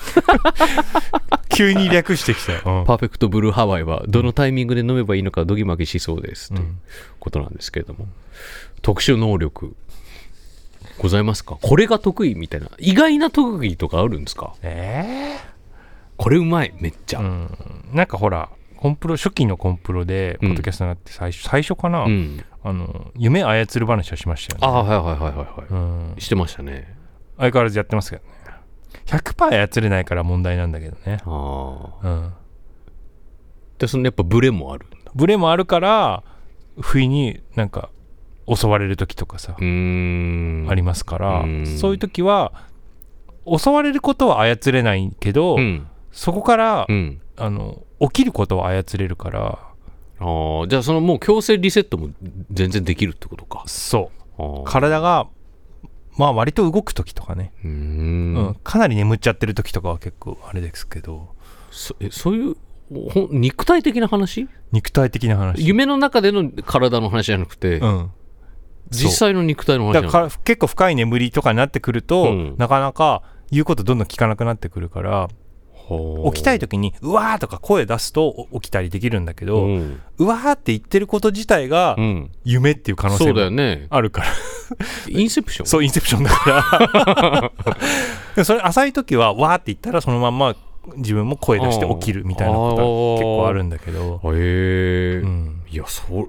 Speaker 2: 急に略してきた。よ、
Speaker 1: パーフェクトブルーハワイはどのタイミングで飲めばいいのかドギマギしそうです、という
Speaker 2: うん。
Speaker 1: ことなんですけれども。特殊能力ございますか？これが得意みたいな。意外な特技とかあるんですか？
Speaker 2: え
Speaker 1: これうまいめっちゃ。
Speaker 2: えうん。なんかほらコンプロ初期のコンプロで
Speaker 1: うん。
Speaker 2: ポッドキャストになって最初,、最初かな、
Speaker 1: うん。
Speaker 2: あの夢操る話をしましたよね。
Speaker 1: ああはいはいはいはいはい、
Speaker 2: うん、
Speaker 1: してましたね
Speaker 2: 相変わらずやってますけどね。100%操れないから問題なんだけどね。
Speaker 1: ああ
Speaker 2: うん。
Speaker 1: でそのやっぱブレもあるんだ。
Speaker 2: ブレもあるから不意になんか襲われる時とかさ、ありますから
Speaker 1: うん。
Speaker 2: そういう時は襲われることは操れないけど、
Speaker 1: うん。
Speaker 2: そこから、
Speaker 1: うん。
Speaker 2: あの起きることは操れるから。
Speaker 1: ああじゃあそのもう強制リセットも全然できるってことか。
Speaker 2: そう。体がまあ割と動く時とかね、
Speaker 1: うー
Speaker 2: うん。
Speaker 1: ん
Speaker 2: かなり眠っちゃってる時とかは結構あれですけど。
Speaker 1: そえそういう肉体的な話？
Speaker 2: 肉体的な話。
Speaker 1: 夢の中での体の話じゃなくて、
Speaker 2: うん。
Speaker 1: 実際の肉体の話
Speaker 2: だから結構深い眠りとかになってくると、
Speaker 1: うん。
Speaker 2: なかなか言うことどんどん聞かなくなってくるから起きたい時にうわーとか声出すとお起きたりできるんだけど、
Speaker 1: う
Speaker 2: うんわーって言ってること自体が
Speaker 1: うん、
Speaker 2: 夢っていう可能性も
Speaker 1: よね。
Speaker 2: あるから、
Speaker 1: インセプション。
Speaker 2: そうインセプションだから。それ浅い時はわーって言ったらそのまんま自分も声出して起きるみたいなことは結構あるんだけど、
Speaker 1: へえ、
Speaker 2: うん、
Speaker 1: いやそ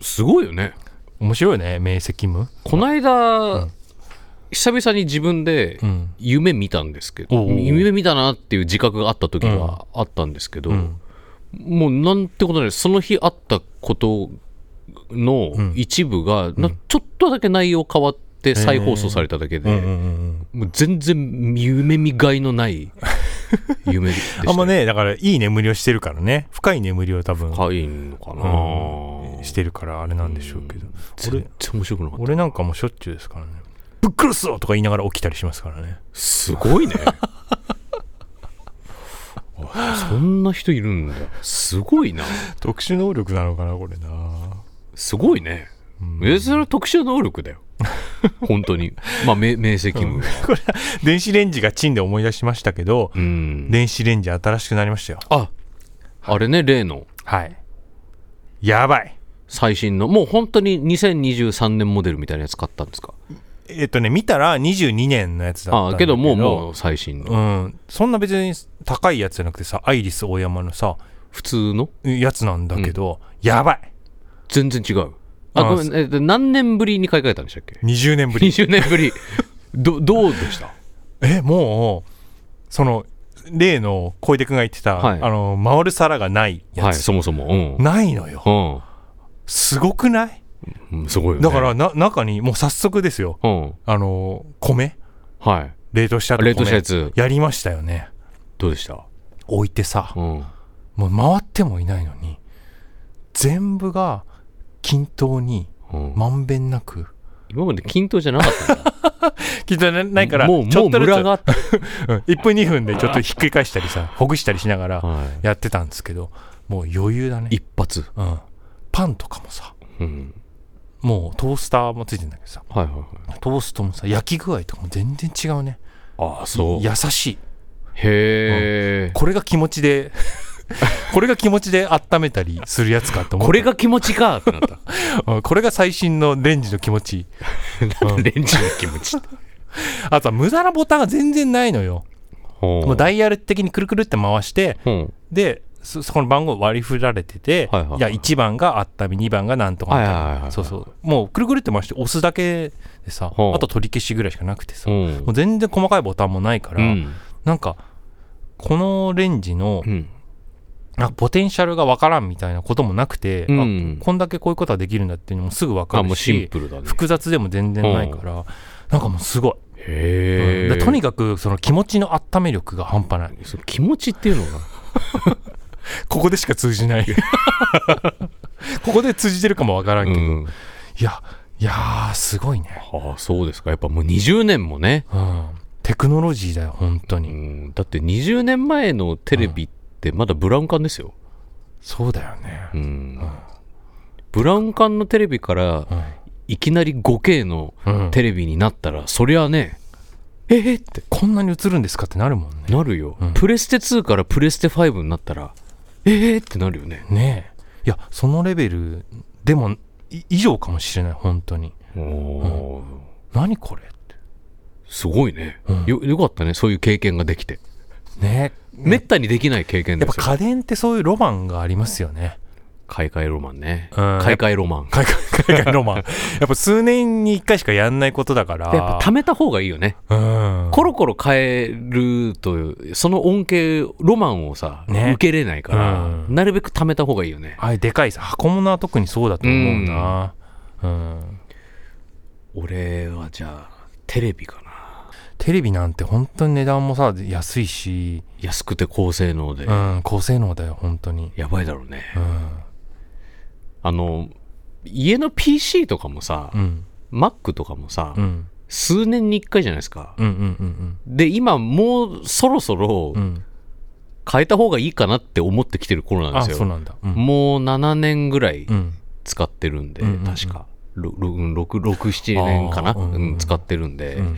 Speaker 1: すごいよね。
Speaker 2: 面白いね明晰夢、
Speaker 1: この間、
Speaker 2: うん
Speaker 1: 久々に自分で
Speaker 2: うん。
Speaker 1: 夢見たんですけど、
Speaker 2: おうおう。
Speaker 1: 夢見たなっていう自覚があった時があったんですけど、
Speaker 2: うん。
Speaker 1: もうなんてことないその日あったことの
Speaker 2: うん。
Speaker 1: 一部が、なちょっとだけ内容変わって再放送されただけで、
Speaker 2: うんうんうん
Speaker 1: もう全然夢見がいのない 夢でした。
Speaker 2: うん、あんまねだからいい眠りをしてるからね。深い眠りを多分
Speaker 1: 深いのかな、
Speaker 2: うん。してるからあれなんでしょうけど、
Speaker 1: 全然面白くなかった。
Speaker 2: 俺なんかもうしょっちゅうですからねぶっ殺すぞとか言いながら起きたりしますからね。
Speaker 1: すごいね。あそんな人いるんだ。すごいな。
Speaker 2: 特殊能力なのかなこれな。
Speaker 1: すごいね。えそれは特殊能力だよ。本当に。まあ明明晰夢は。
Speaker 2: これ電子レンジがチンで思い出しましたけど、
Speaker 1: うん。
Speaker 2: 電子レンジ新しくなりましたよ。
Speaker 1: ああれね例の。
Speaker 2: はい。やばい。
Speaker 1: 最新の。もう本当に2023年モデルみたいなやつ買ったんですか？
Speaker 2: えっとね見たら22年のやつだったんだ
Speaker 1: けど。もうもう最新の、
Speaker 2: うん。そんな別に高いやつじゃなくてさアイリス大山のさ
Speaker 1: 普通の？
Speaker 2: やつなんだけど、やばい。
Speaker 1: 全然違う。あ
Speaker 2: あ
Speaker 1: ごめんえで何年ぶりに買い替えたんでしたっけ
Speaker 2: ？20年ぶり。
Speaker 1: 20年ぶり。ど どうでした？
Speaker 2: えもうその例の小出君が言ってた、
Speaker 1: はい。
Speaker 2: あの回る皿がないやつ、
Speaker 1: はいそもそも。
Speaker 2: ないのよ。
Speaker 1: うん。
Speaker 2: すごくない？
Speaker 1: すごいよね。
Speaker 2: だからな中にもう早速ですよ。
Speaker 1: うん。
Speaker 2: あの米？
Speaker 1: はい。
Speaker 2: 冷凍した
Speaker 1: 冷凍したや
Speaker 2: つ。
Speaker 1: つ
Speaker 2: やりましたよね。
Speaker 1: どうでした？
Speaker 2: 置いてさ
Speaker 1: うん。
Speaker 2: もう回ってもいないのに全部が均等に
Speaker 1: うん。
Speaker 2: まんべんなく。
Speaker 1: 今まで均等じゃなかったんだ。
Speaker 2: 均等なないから
Speaker 1: もうもう
Speaker 2: ちょっとずつ。
Speaker 1: があった、
Speaker 2: うん1分2分でちょっとひっくり返したりさ ほぐしたりしながら
Speaker 1: は
Speaker 2: やってたんですけどもう余裕だね。
Speaker 1: い、一発、
Speaker 2: うん、パンとかもさ
Speaker 1: うん、
Speaker 2: もうトースターもついてんだけどさ。
Speaker 1: はいはいはい。
Speaker 2: トーストもさ焼き具合とかも全然違うね。
Speaker 1: ああそう。
Speaker 2: 優しい。
Speaker 1: へえ、
Speaker 2: これが気持ちで これが気持ちで温めたりするやつかと思う
Speaker 1: これが気持ちかってなった。
Speaker 2: うんこれが最新のレンジの気持ち。うん
Speaker 1: レンジの気持ち
Speaker 2: あとは無駄なボタンが全然ないのよ。もうダイヤル的にくるくるって回して
Speaker 1: う。ん
Speaker 2: でそそこの番号割り振られてて、
Speaker 1: はいはいはい。
Speaker 2: や1番があったみ2番がなんとかみ。たいな
Speaker 1: はいはいはいはい。
Speaker 2: そうそう。もうくるくるって回して押すだけでさあと取り消しぐらいしかなくてさ、
Speaker 1: うん。
Speaker 2: もう全然細かいボタンもないから、
Speaker 1: うん。
Speaker 2: なんかこのレンジの
Speaker 1: うん。
Speaker 2: あポテンシャルがわからんみたいなこともなくて、
Speaker 1: うん。
Speaker 2: あこんだけこういうことはできるんだっていうのもすぐわかるし
Speaker 1: ね。
Speaker 2: 複雑でも全然ないから、なんかもうすごい、
Speaker 1: へえ
Speaker 2: うん。でとにかくその気持ちの温め力が半端ない。
Speaker 1: 気持ちっていうのが
Speaker 2: ここでしか通じない。ここで通じてるかもわからんけど、
Speaker 1: うん。
Speaker 2: いやいやーすごいね、
Speaker 1: はあそうですか。やっぱもう20年もね。
Speaker 2: うん、テクノロジーだよ本当
Speaker 1: う
Speaker 2: に、
Speaker 1: ん。だって20年前のテレビってまだブラウン管ですよ。
Speaker 2: そうだよね、
Speaker 1: うん。ブラウン管のテレビから
Speaker 2: うん。
Speaker 1: いきなり 5K の
Speaker 2: うん。
Speaker 1: テレビになったらそりゃねえーって
Speaker 2: こんなに映るんですかってなるもんね。
Speaker 1: なるよ、
Speaker 2: うん。
Speaker 1: プレステ2からプレステ5になったらえーってなるよね。
Speaker 2: ねえ。いやそのレベルでもい以上かもしれない本当に。
Speaker 1: おー。
Speaker 2: 何これって。
Speaker 1: すごいね、
Speaker 2: うん。
Speaker 1: よよかったねそういう経験ができて。
Speaker 2: ね。
Speaker 1: めったにできない経験
Speaker 2: やっ
Speaker 1: ですよ
Speaker 2: ぱ家電ってそういうロマンがありますよね
Speaker 1: 買い替えロマンね、
Speaker 2: うん。
Speaker 1: 買い替えロマン。
Speaker 2: 海外海外ロマン。やっぱ数年に1回しかやんないことだから。
Speaker 1: やっぱ貯めた方がいいよね。
Speaker 2: うん。
Speaker 1: コロコロ変えるとその恩恵ロマンをさ、
Speaker 2: ね。
Speaker 1: 受けれないから、
Speaker 2: うん。
Speaker 1: なるべく貯めた方がいいよね。
Speaker 2: あれでかいさ箱物は特にそうだと思うな。うん。
Speaker 1: 俺はじゃあテレビかな。
Speaker 2: テレビなんて本当に値段もさ安いし、
Speaker 1: 安くて高性能で、
Speaker 2: うん、高性能だよ本当に。
Speaker 1: やばいだろうね。
Speaker 2: うん
Speaker 1: あの家の PC とかもさ、
Speaker 2: うん。
Speaker 1: Mac とかもさ、
Speaker 2: うん。
Speaker 1: 数年に1回じゃないですか、
Speaker 2: うんうんうん
Speaker 1: で今もうそろそろ変えた方がいいかなって思ってきてる頃なんで
Speaker 2: あ
Speaker 1: すよもう7年ぐらい
Speaker 2: うん。
Speaker 1: 使ってるんで、確か。67年かな、
Speaker 2: うん
Speaker 1: 使ってるんで、
Speaker 2: うん。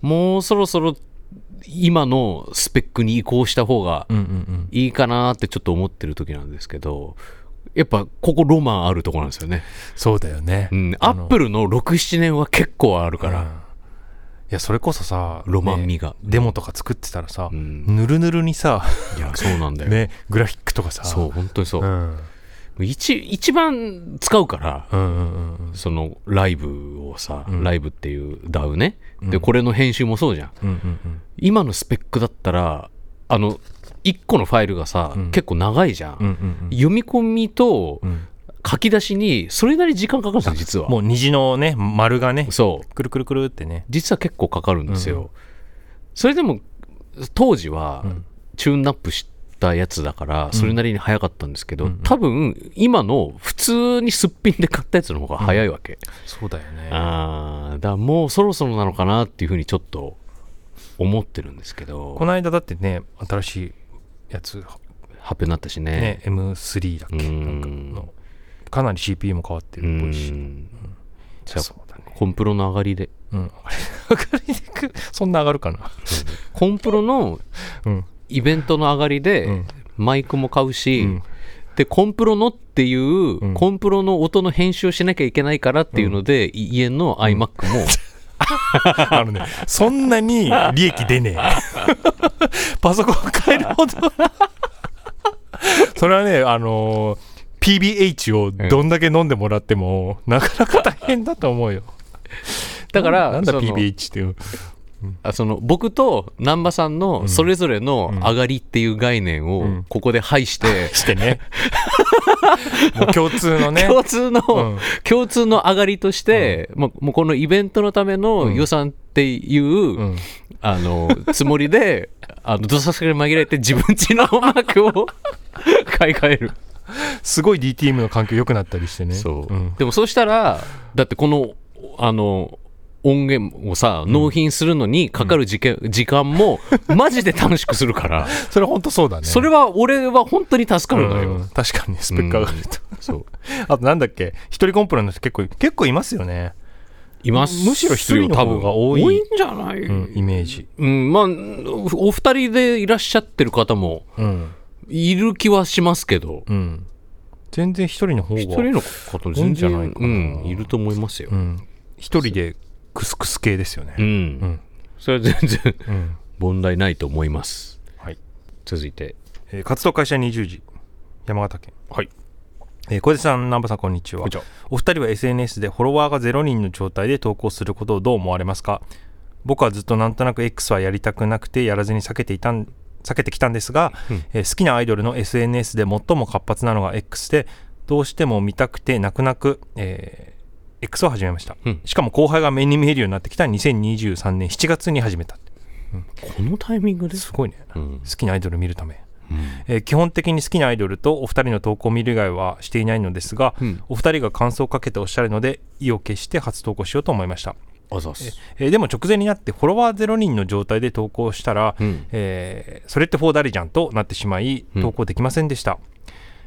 Speaker 1: もうそろそろ今のスペックに移行した方がいいかなってちょっと思ってる時なんですけどやっぱここロマンあるとこなんですよね、
Speaker 2: そうだよね。
Speaker 1: うん、アップルの67年は結構あるから、
Speaker 2: うんいやそれこそさ
Speaker 1: ロマン味が。
Speaker 2: ねデモとか作ってたらさ
Speaker 1: うん。
Speaker 2: ぬるぬるにさ
Speaker 1: いやそうなんだよ、
Speaker 2: ねグラフィックとかさ。
Speaker 1: そう本当にそう、
Speaker 2: うん。
Speaker 1: 一一番使うから
Speaker 2: うんうんうんうん。
Speaker 1: そのライブをさ、
Speaker 2: うん。
Speaker 1: ライブっていう DAW ね、で
Speaker 2: うん。
Speaker 1: これの編集もそうじゃん。
Speaker 2: うんうんうん。
Speaker 1: 今のスペックだったらあの1個のファイルがさ、
Speaker 2: うん。
Speaker 1: 結構長いじゃん、
Speaker 2: うんうん
Speaker 1: 読み込みと
Speaker 2: うん。うん
Speaker 1: 書き出しにそれなりに時間かかるんですよ実は。
Speaker 2: もう虹のね丸がね
Speaker 1: そう。
Speaker 2: くるくるくるってね。
Speaker 1: 実は結構かかるんですよ、
Speaker 2: うん。
Speaker 1: それでも当時は
Speaker 2: うん。
Speaker 1: チューンナップしたやつだからそれなりに早かったんですけど、
Speaker 2: うん
Speaker 1: 多分今の普通にすっぴんで買ったやつの方が早いわけ、
Speaker 2: そうだよね。
Speaker 1: ああだからもうそろそろなのかなっていうふうにちょっと思ってるんですけど。
Speaker 2: この間だってね新しいやつ
Speaker 1: 発表になったしね。
Speaker 2: ね M3 だっけ？
Speaker 1: うん。
Speaker 2: なんかのかなり CPU も変わってるっぽいし。
Speaker 1: うん。じゃあ
Speaker 2: そうだね。
Speaker 1: コンプロの上がりで。
Speaker 2: うん。上がりにくそんな上がるかな。
Speaker 1: コンプロの
Speaker 2: うん。
Speaker 1: イベントの上がりで、
Speaker 2: うん。
Speaker 1: マイクも買うし、
Speaker 2: うん。
Speaker 1: でコンプロのっていう、
Speaker 2: うん。
Speaker 1: コンプロの音の編集をしなきゃいけないからっていうので、い家の iMac も、
Speaker 2: あのねそんなに利益出ねえ。パソコン変えるほど。それはねあのー PBH をどんだけ飲んでもらっても、なかなか大変だと思うよ。
Speaker 1: だから
Speaker 2: なんだ PBH っていう
Speaker 1: あその僕と難波さんのそれぞれの上がりっていう概念を
Speaker 2: うん。
Speaker 1: ここで排して、
Speaker 2: してね。もう共通のね。
Speaker 1: 共通の、
Speaker 2: うん。
Speaker 1: 共通の上がりとして、もうもうこのイベントのための予算っていう、
Speaker 2: うん。
Speaker 1: あのつもりで あのどさくれ紛れて自分ちのマークを買い替える。
Speaker 2: すごい DTM の環境良くなったりしてね。
Speaker 1: そう、
Speaker 2: ん。
Speaker 1: でもそうしたらだってこのあの音源をさ納品するのにかかる時間,、時間もマジで短縮するから。
Speaker 2: それ本当そうだね。
Speaker 1: それは俺は本当に助かるのよ、
Speaker 2: うん確かにスペック上がると、
Speaker 1: そう。
Speaker 2: あとなんだっけ？一人コンプラの人結構結構いますよね、
Speaker 1: います。
Speaker 2: むしろ一人の方が多い。
Speaker 1: 多いんじゃない、
Speaker 2: うん、イメージ、
Speaker 1: うん、まあお二人でいらっしゃってる方も
Speaker 2: うん。
Speaker 1: いる気はしますけど。
Speaker 2: うん、全然一人の方が
Speaker 1: 一人の方全然
Speaker 2: んじゃないかな
Speaker 1: うん、いると思いますよ。
Speaker 2: う、ん、一人でクスクス系ですよね。
Speaker 1: うん。
Speaker 2: うん。
Speaker 1: それは全然
Speaker 2: うん。
Speaker 1: 問題ないと思います。
Speaker 2: はい。
Speaker 1: 続いて。
Speaker 2: えー活動開始は20時。山形県。
Speaker 1: はい。
Speaker 2: えー小出さん南波さんこんにちは。お二人は SNS でフォロワーが0人の状態で投稿することをどう思われますか？僕はずっとなんとなく X はやりたくなくてやらずに避けていたん避けてきたんですが、
Speaker 1: うん。
Speaker 2: えー好きなアイドルの SNS で最も活発なのが X でどうしても見たくて泣く泣く、えー X を始めました、
Speaker 1: うん。
Speaker 2: しかも後輩が目に見えるようになってきた2023年7月に始めた。
Speaker 1: このタイミングで？す
Speaker 2: すごいね。
Speaker 1: うん。
Speaker 2: 好きなアイドル見るため、
Speaker 1: うん。
Speaker 2: えー基本的に好きなアイドルとお二人の投稿を見る以外はしていないのですが、
Speaker 1: うん。
Speaker 2: お二人が感想をかけておっしゃるので意を決して初投稿しようと思いました、えーでも直前になってフォロワー0人の状態で投稿したら、
Speaker 1: うん。
Speaker 2: えーそれってフォーダリじゃんとなってしまい
Speaker 1: うん。
Speaker 2: 投稿できませんでした、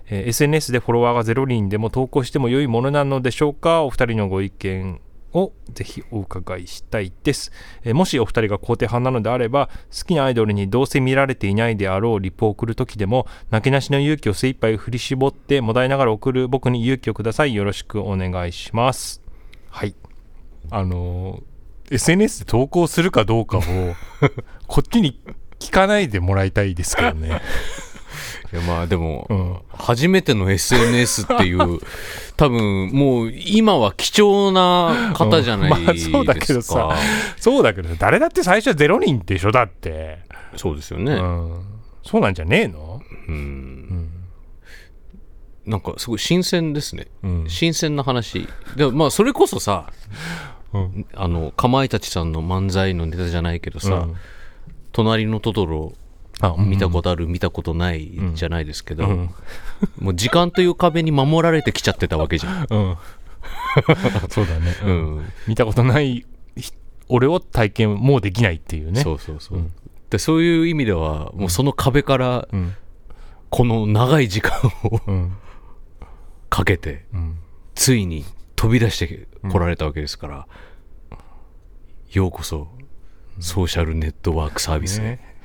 Speaker 2: えー SNS でフォロワーが0人でも投稿しても良いものなのでしょうか？お二人のご意見をぜひお伺いしたいです、えーもしお二人が肯定派なのであれば好きなアイドルにどうせ見られていないであろうリプを送る時でもなけなしの勇気を精一杯振り絞ってもだえながら送る僕に勇気をください。よろしくお願いします。はい。あのー SNS で投稿するかどうかをこっちに聞かないでもらいたいですけどね。
Speaker 1: いやまあでも、
Speaker 2: うん。
Speaker 1: 初めての SNS っていう 多分もう今は貴重な方じゃないですか、
Speaker 2: うん。まあそうだけどさそうだけど誰だって最初はゼロ人でしょだって、
Speaker 1: そうですよね、
Speaker 2: うん、そうなんじゃねえの、
Speaker 1: うん。
Speaker 2: うん。
Speaker 1: なんかすごい新鮮ですね。
Speaker 2: うん。
Speaker 1: 新鮮な話。でもまあそれこそさ
Speaker 2: うん。
Speaker 1: あのかまいたちさんの漫才のネタじゃないけどさ、
Speaker 2: うん。
Speaker 1: 隣のトトロ
Speaker 2: あ
Speaker 1: 見たことある、見たことないじゃないですけど、
Speaker 2: うん。
Speaker 1: もう時間という壁に守られてきちゃってたわけじゃん、
Speaker 2: うん。そうだね、
Speaker 1: う
Speaker 2: うん。
Speaker 1: ん
Speaker 2: 見たことないひ俺を体験もうできないっていうね。
Speaker 1: そうそうそう、
Speaker 2: うん。
Speaker 1: でそういう意味ではもうその壁から
Speaker 2: うん。
Speaker 1: この長い時間を
Speaker 2: うん。
Speaker 1: かけて
Speaker 2: うん。
Speaker 1: ついに飛び出してこられたわけですから、ようこそソーシャルネットワークサービスへ、
Speaker 2: ね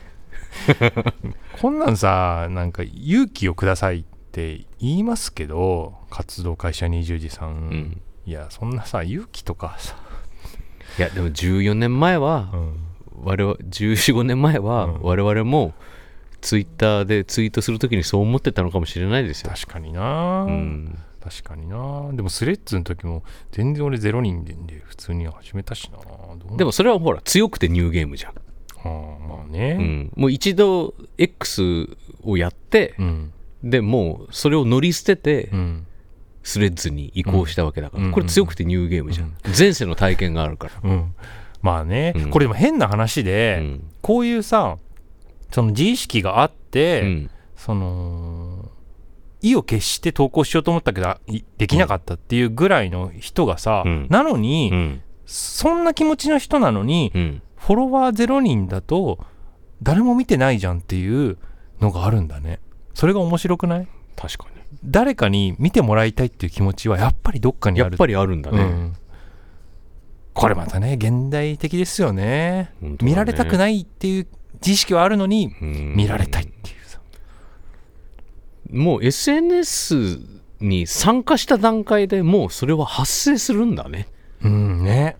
Speaker 2: こんなんさなんか勇気をくださいって言いますけど活動会社20時さん、
Speaker 1: うん。
Speaker 2: いやそんなさ勇気とかさ、
Speaker 1: いやでも14年前は、
Speaker 2: うん。
Speaker 1: 我々1415年前は
Speaker 2: うん。
Speaker 1: 我々もツイッターでツイートするときにそう思ってたのかもしれないですよ、
Speaker 2: 確かにな、
Speaker 1: うん、
Speaker 2: 確かにな。でもスレッズの時も全然俺ゼロ人で普通に始めたしな。
Speaker 1: でもそれはほら強くてニューゲームじゃん、
Speaker 2: まあね。
Speaker 1: うん、もう一度 X をやって
Speaker 2: うん。
Speaker 1: でもうそれを乗り捨てて
Speaker 2: うん。
Speaker 1: スレッズに移行したわけだから、
Speaker 2: うん。
Speaker 1: これ強くてニューゲームじゃん、前世の体験があるから、
Speaker 2: うん。まあね、
Speaker 1: うん。
Speaker 2: これでも変な話で、
Speaker 1: うん。
Speaker 2: こういうさその自意識があって、
Speaker 1: うん。
Speaker 2: その意を決して投稿しようと思ったけどいできなかったっていうぐらいの人がさ、
Speaker 1: うん。
Speaker 2: なのに、
Speaker 1: うん。
Speaker 2: そんな気持ちの人なのに、
Speaker 1: うん
Speaker 2: フォロワー0人だと誰も見てないじゃんっていうのがあるんだね。それが面白くない？
Speaker 1: 確か
Speaker 2: 誰かに見てもらいたいっていう気持ちはやっぱりどっかにある。
Speaker 1: にやっぱりあるんだね、
Speaker 2: うん。これまたね現代的ですよね。
Speaker 1: ね。
Speaker 2: 見られたくないっていう自意識はあるのに
Speaker 1: うん。
Speaker 2: 見られたいっていうさ、
Speaker 1: もう SNS に参加した段階でもうそれは発生するんだね。
Speaker 2: うんね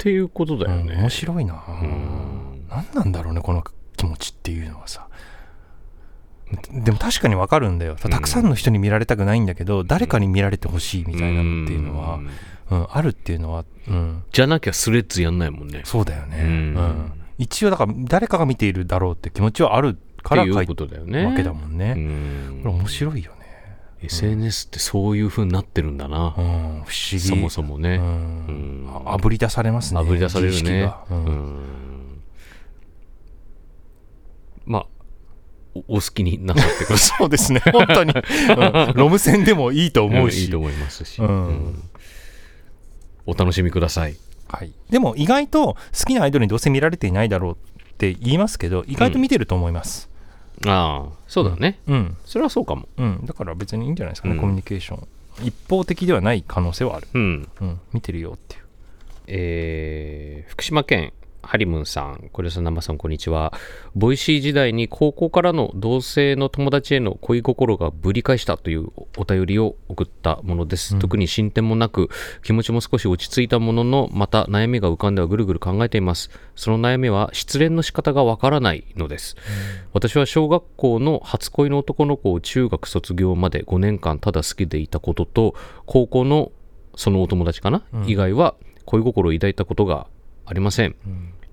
Speaker 1: っていうことだよね、
Speaker 2: うん面白いな、
Speaker 1: うん。
Speaker 2: 何なんだろうねこの気持ちっていうのはさ。でも確かにわかるんだよ。たくさんの人に見られたくないんだけど、誰かに見られてほしいみたいなのっていうのは、
Speaker 1: ん
Speaker 2: うんあるっていうのは、うん、
Speaker 1: じゃなきゃスレッズやんないもんね。
Speaker 2: そうだよね、
Speaker 1: うん。
Speaker 2: うん。一応だから誰かが見ているだろうって気持ちはあるから書い
Speaker 1: っていうことだよね。
Speaker 2: わけだもんね、
Speaker 1: うん。
Speaker 2: これ面白いよね、
Speaker 1: SNS ってそういう風になってるんだな。
Speaker 2: う、ん、不思議。
Speaker 1: そもそもね、
Speaker 2: うん。
Speaker 1: うん。
Speaker 2: ああぶり出されますね
Speaker 1: あぶり出されるね。
Speaker 2: がうん
Speaker 1: うん。まあおお好きになさってください。
Speaker 2: そうですね。本当に、うん。ロム線でもいいと思うし、
Speaker 1: いいと思いますし、お楽しみください。
Speaker 2: はい、でも意外と好きなアイドルにどうせ見られていないだろうって言いますけど意外と見てると思います
Speaker 1: ああ。そうだね、
Speaker 2: うん、
Speaker 1: それはそうかも。
Speaker 2: うん。だから別にいいんじゃないですかね、
Speaker 1: うん。
Speaker 2: コミュニケーション。一方的ではない可能性はある、
Speaker 1: うん。
Speaker 2: うん、見てるよっていう。
Speaker 1: えー福島県ハリムンさん、これさん、生さん、こんにちは。ボイシー時代に高校からの同性の友達への恋心がぶり返したというお便りを送ったものです。特に進展もなく、気持ちも少し落ち着いたものの、また悩みが浮かんではぐるぐる考えています。その悩みは失恋の仕方がわからないのです。私は小学校の初恋の男の子を中学卒業まで5年間ただ好きでいたことと、高校のそのお友達かな、以外は恋心を抱いたことがありません。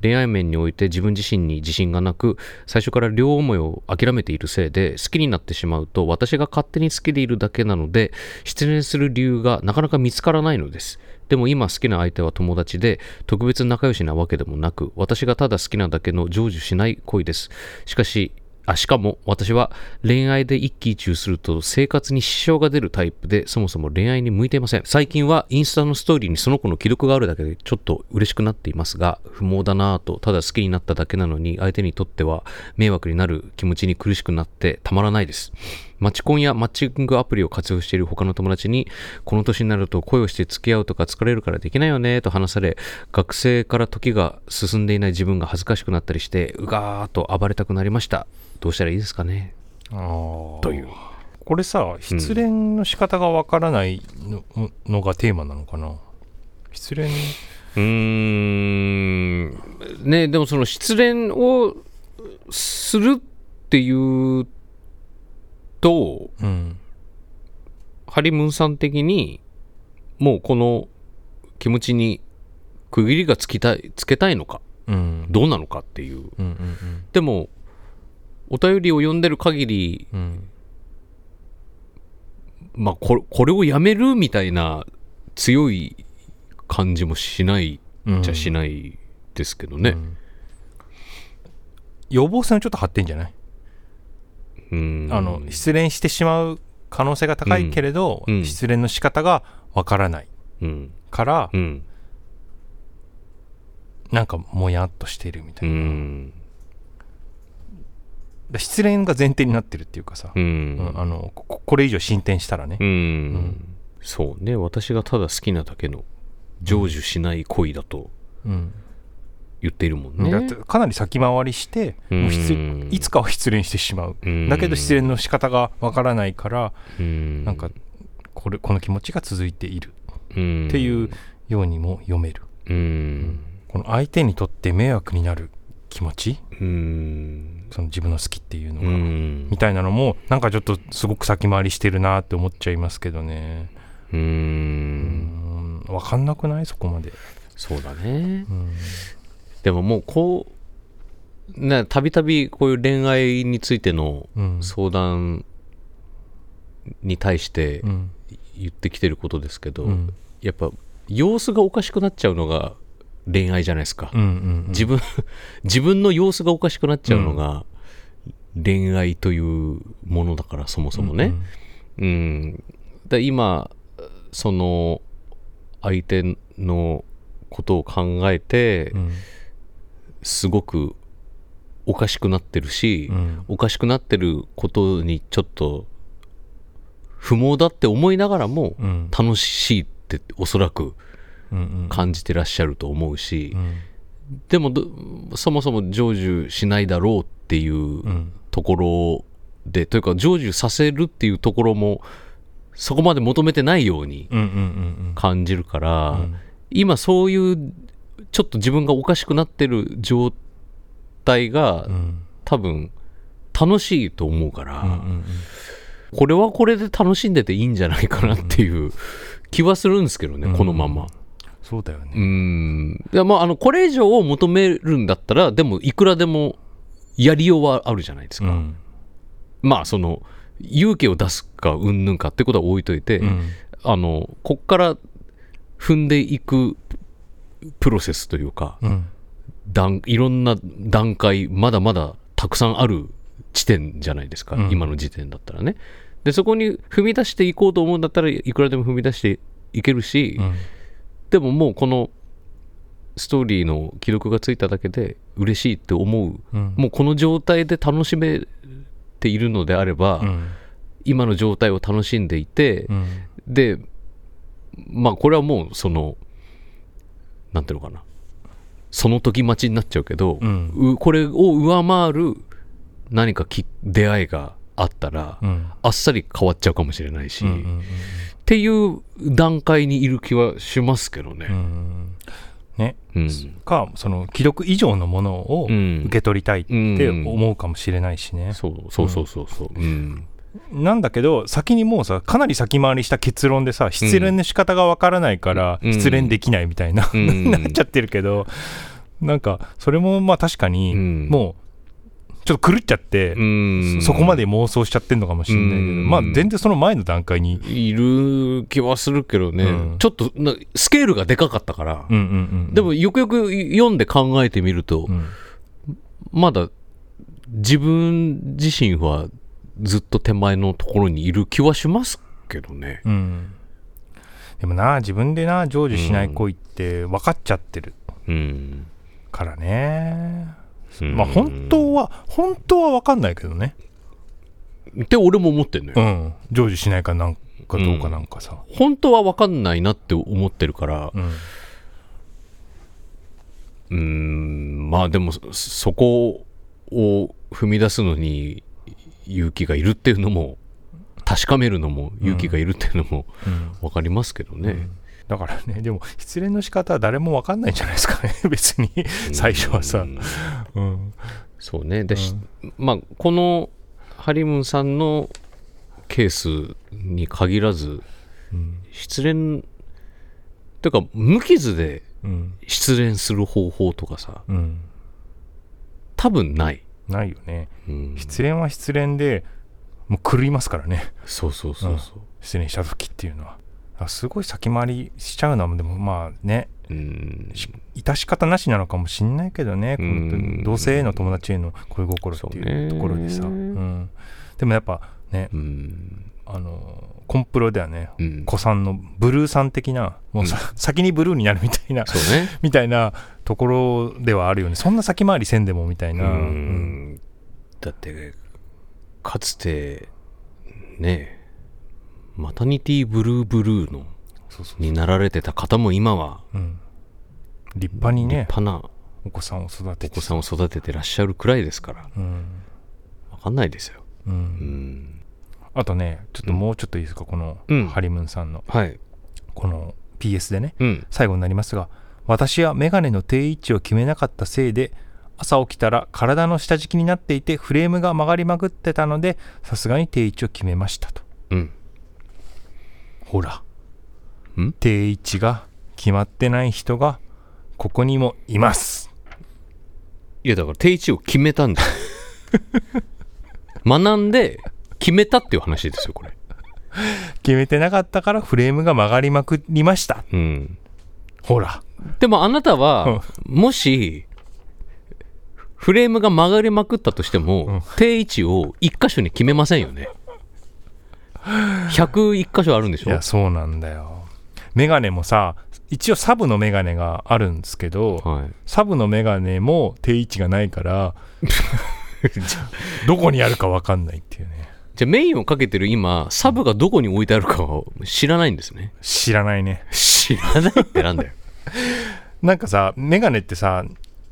Speaker 1: 恋愛面において自分自身に自信がなく最初から両思いを諦めているせいで好きになってしまうと私が勝手に好きでいるだけなので失恋する理由がなかなか見つからないのです。でも今好きな相手は友達で特別仲良しなわけでもなく私がただ好きなだけの成就しない恋です。しかしあしかも私は恋愛で一喜一憂すると生活に支障が出るタイプでそもそも恋愛に向いていません。最近はインスタのストーリーにその子の記録があるだけでちょっと嬉しくなっていますが不毛だなぁとただ好きになっただけなのに相手にとっては迷惑になる気持ちに苦しくなってたまらないです。マチコンやマッチングアプリを活用している他の友達に、この年になると恋をして付き合うとか疲れるからできないよねと話され、学生から時が進んでいない自分が恥ずかしくなったりして、うがーっと暴れたくなりました。どうしたらいいですかね。という。
Speaker 2: これさ失恋の仕方がわからないの,、のがテーマなのかな。失恋？
Speaker 1: うーん、ね、でもその失恋をするっていうと、
Speaker 2: うん。
Speaker 1: ハリムーンさん的にもうこの気持ちに区切りがつきたいつけたいのか
Speaker 2: うん。
Speaker 1: どうなのかっていう。
Speaker 2: うんうん
Speaker 1: でもお便りを読んでる限り
Speaker 2: うん。うん
Speaker 1: まあこれこれをやめるみたいな強い感じもしない
Speaker 2: うん。
Speaker 1: じゃしないですけどね。
Speaker 2: うん。予防線をちょっと張ってんじゃない、
Speaker 1: うん
Speaker 2: あの失恋してしまう可能性が高いけれど、
Speaker 1: うん。うん
Speaker 2: 失恋の仕方がわからない。
Speaker 1: うん。
Speaker 2: から、
Speaker 1: うん。
Speaker 2: なんかもやっとしてるみた
Speaker 1: う
Speaker 2: いな、失恋が前提になってるっていうかさ、あのここれ以上進展したらね、
Speaker 1: うん。そうね。私がただ好きなだけの成就しない恋だと
Speaker 2: うん
Speaker 1: 言っているもんね。
Speaker 2: だってかなり先回りして、
Speaker 1: うん。
Speaker 2: もう失いつかは失恋してしまう、
Speaker 1: うん。
Speaker 2: だけど失恋の仕方がわからないから、
Speaker 1: うん。
Speaker 2: なんかこれこの気持ちが続いている。
Speaker 1: うん。
Speaker 2: っていうようにも読める、
Speaker 1: うん。
Speaker 2: この相手にとって迷惑になる気持ち？
Speaker 1: うん。
Speaker 2: その自分の好きっていうの
Speaker 1: う
Speaker 2: が、
Speaker 1: ん。
Speaker 2: みたいなのもなんかちょっとすごく先回りしてるなって思っちゃいますけどね。
Speaker 1: う
Speaker 2: うん。ん分かんなくない？そこまで、
Speaker 1: そうだね。
Speaker 2: うん
Speaker 1: でももうこうねたびたびこういう恋愛についての
Speaker 2: うん。
Speaker 1: 相談に対して
Speaker 2: うん
Speaker 1: 言ってきてることですけど、
Speaker 2: うん。
Speaker 1: やっぱ様子がおかしくなっちゃうのが恋愛じゃないですか、
Speaker 2: うんうん
Speaker 1: 自分 自分の様子がおかしくなっちゃうのが恋愛というものだからそもそもね、うん、だ今その相手のことを考えて
Speaker 2: うん
Speaker 1: すごくおかしくなってるし、
Speaker 2: うん。
Speaker 1: おかしくなってることにちょっと不毛だって思いながらも
Speaker 2: うん。
Speaker 1: 楽しいっておそらく
Speaker 2: うんうん。
Speaker 1: 感じてらっしゃると思うし、
Speaker 2: うん。
Speaker 1: でもどそもそも成就しないだろうっていう
Speaker 2: うん。
Speaker 1: ところで、というか成就させるっていうところもそこまで求めてないように
Speaker 2: うんうんうん
Speaker 1: 感じるから、
Speaker 2: うん。
Speaker 1: 今そういうちょっと自分がおかしくなってる状態が
Speaker 2: うん
Speaker 1: 多分楽しいと思うから、
Speaker 2: うんうん
Speaker 1: これはこれで楽しんでていいんじゃないかなっていう気はするんですけどね、
Speaker 2: うん
Speaker 1: このまま。
Speaker 2: そうだよね
Speaker 1: うん。いやまあ、あの、これ以上を求めるんだったら、でも、いくらでもやりようはあるじゃないですか。
Speaker 2: うん
Speaker 1: まあ、その、勇気を出すか、うんぬんかってことは置いといて、
Speaker 2: うん
Speaker 1: あの、こっから踏んでいくプロセスというか、
Speaker 2: うん。
Speaker 1: 段いろんな段階、まだまだたくさんある地点じゃないですか、
Speaker 2: うん。
Speaker 1: 今の時点だったらね。で、そこに踏み出していこうと思うんだったらいくらでも踏み出していけるし、
Speaker 2: うん。
Speaker 1: でももうこのストーリーの記録がついただけで嬉しいって思う、
Speaker 2: うん。
Speaker 1: もうこの状態で楽しめているのであれば、
Speaker 2: うん。
Speaker 1: 今の状態を楽しんでいて、
Speaker 2: うん。
Speaker 1: でまあこれはもうそのなんていうのかな。その時待ちになっちゃうけど、
Speaker 2: うん。
Speaker 1: うこれを上回る何かき出会いがあったら、
Speaker 2: うん。
Speaker 1: あっさり変わっちゃうかもしれないし、
Speaker 2: うんうん
Speaker 1: っていう段階にいる気はしますけどね。
Speaker 2: うんうんね。
Speaker 1: うん。
Speaker 2: かその記録以上のものを
Speaker 1: うん。
Speaker 2: 受け取りたいって思うかもしれないしね、
Speaker 1: そうそうそうそうそう。うん
Speaker 2: なんだけど先にもうさかなり先回りした結論でさ失恋の仕方がわからないから
Speaker 1: うん。
Speaker 2: 失恋できないみたいな、
Speaker 1: うん。
Speaker 2: なっちゃってるけどなんかそれもまあ確かに
Speaker 1: うん。
Speaker 2: もうちょっと狂っちゃって、
Speaker 1: うん。
Speaker 2: そこまで妄想しちゃってんのかもしれないけど、
Speaker 1: うん。
Speaker 2: まあ全然その前の段階に、
Speaker 1: いる気はするけどね、
Speaker 2: うん。
Speaker 1: ちょっとなスケールがでかかったから、
Speaker 2: うんうんうん、
Speaker 1: でもよくよく読んで考えてみると、
Speaker 2: うん。
Speaker 1: まだ自分自身はずっと手前のところにいる気はしますけどね。
Speaker 2: うん。でもな自分でな成就しない恋って分かっちゃってる。
Speaker 1: うん。
Speaker 2: からね、
Speaker 1: うん。
Speaker 2: まあ本当は本当は分かんないけどね。
Speaker 1: って俺も思ってんのよ。
Speaker 2: うん。成就しないかなんかどうかなんかさ、
Speaker 1: 本当は分かんないなって思ってるから、
Speaker 2: うん。
Speaker 1: うーん、まあでもそそこを踏み出すのに勇気がいるっていうのも、確かめるのも勇気がいるっていうのも
Speaker 2: うん。
Speaker 1: 分かりますけどね。
Speaker 2: だからねでも失恋の仕方は誰も分かんないんじゃないですかね。別に最初はさ。
Speaker 1: うん。
Speaker 2: うん。
Speaker 1: そうね。で、しまあ、このハリムンさんのケースに限らず、
Speaker 2: うん。
Speaker 1: 失恋、というか、無傷で
Speaker 2: うん。
Speaker 1: 失恋する方法とかさ、
Speaker 2: うん。
Speaker 1: 多分ない。
Speaker 2: ないよね。
Speaker 1: うん、
Speaker 2: 失恋は失恋でもう狂いますからね。
Speaker 1: そうそうそうそう。
Speaker 2: 失恋した時っていうのは。あすごい先回りしちゃうのはでもまあね。
Speaker 1: うん、
Speaker 2: 致し方なしなのかもしんないけどね、同性への友達への恋心っていうところでさ、うん、でもやっぱね。
Speaker 1: うん、
Speaker 2: あのコンプロではね。
Speaker 1: うん。
Speaker 2: 子さんのブルーさん的なもうさ、先にブルーになるみたいな
Speaker 1: ね。
Speaker 2: みたいなところではあるよね。そんな先回りせんでもみたいな、
Speaker 1: う
Speaker 2: うん。
Speaker 1: んだってかつてねマタニティブルーブルーのになられてた方も今は
Speaker 2: うん。立派に
Speaker 1: 立
Speaker 2: ね
Speaker 1: 派な
Speaker 2: お子さんを育てて。
Speaker 1: お子さんを育ててらっしゃるくらいですから。
Speaker 2: うん。
Speaker 1: わかんないですよ。
Speaker 2: うん。
Speaker 1: うん
Speaker 2: あとねちょっともうちょっといいですか？この
Speaker 1: うん。
Speaker 2: ハリムンさんの。
Speaker 1: はい。
Speaker 2: この PS でね。
Speaker 1: うん。
Speaker 2: 最後になりますが私はメガネの定位置を決めなかったせいで朝起きたら体の下敷きになっていてフレームが曲がりまくってたのでさすがに定位置を決めましたと。
Speaker 1: うん。
Speaker 2: ほら。
Speaker 1: ん？
Speaker 2: 定位置が決まってない人がここにもいます。
Speaker 1: いやだから定位置を決めたんだ。よ 学んで決めたっていう話ですよこれ。
Speaker 2: 決めてなかったからフレームが曲がりまくりました。
Speaker 1: うん。
Speaker 2: ほら。
Speaker 1: でもあなたはもしフレームが曲がりまくったとしても、
Speaker 2: うん。
Speaker 1: 定位置を一箇所に決めませんよね。101箇所あるんでしょ？
Speaker 2: いやそうなんだよ。メガネもさ一応サブのメガネがあるんですけど
Speaker 1: はい。
Speaker 2: サブのメガネも定位置がないから どこにあるか分かんないっていうね
Speaker 1: じゃあメインをかけてる今サブがどこに置いてあるかを知らないんですね。
Speaker 2: 知らないね。
Speaker 1: 知らないってなんだよ。
Speaker 2: なんかさメガネってさ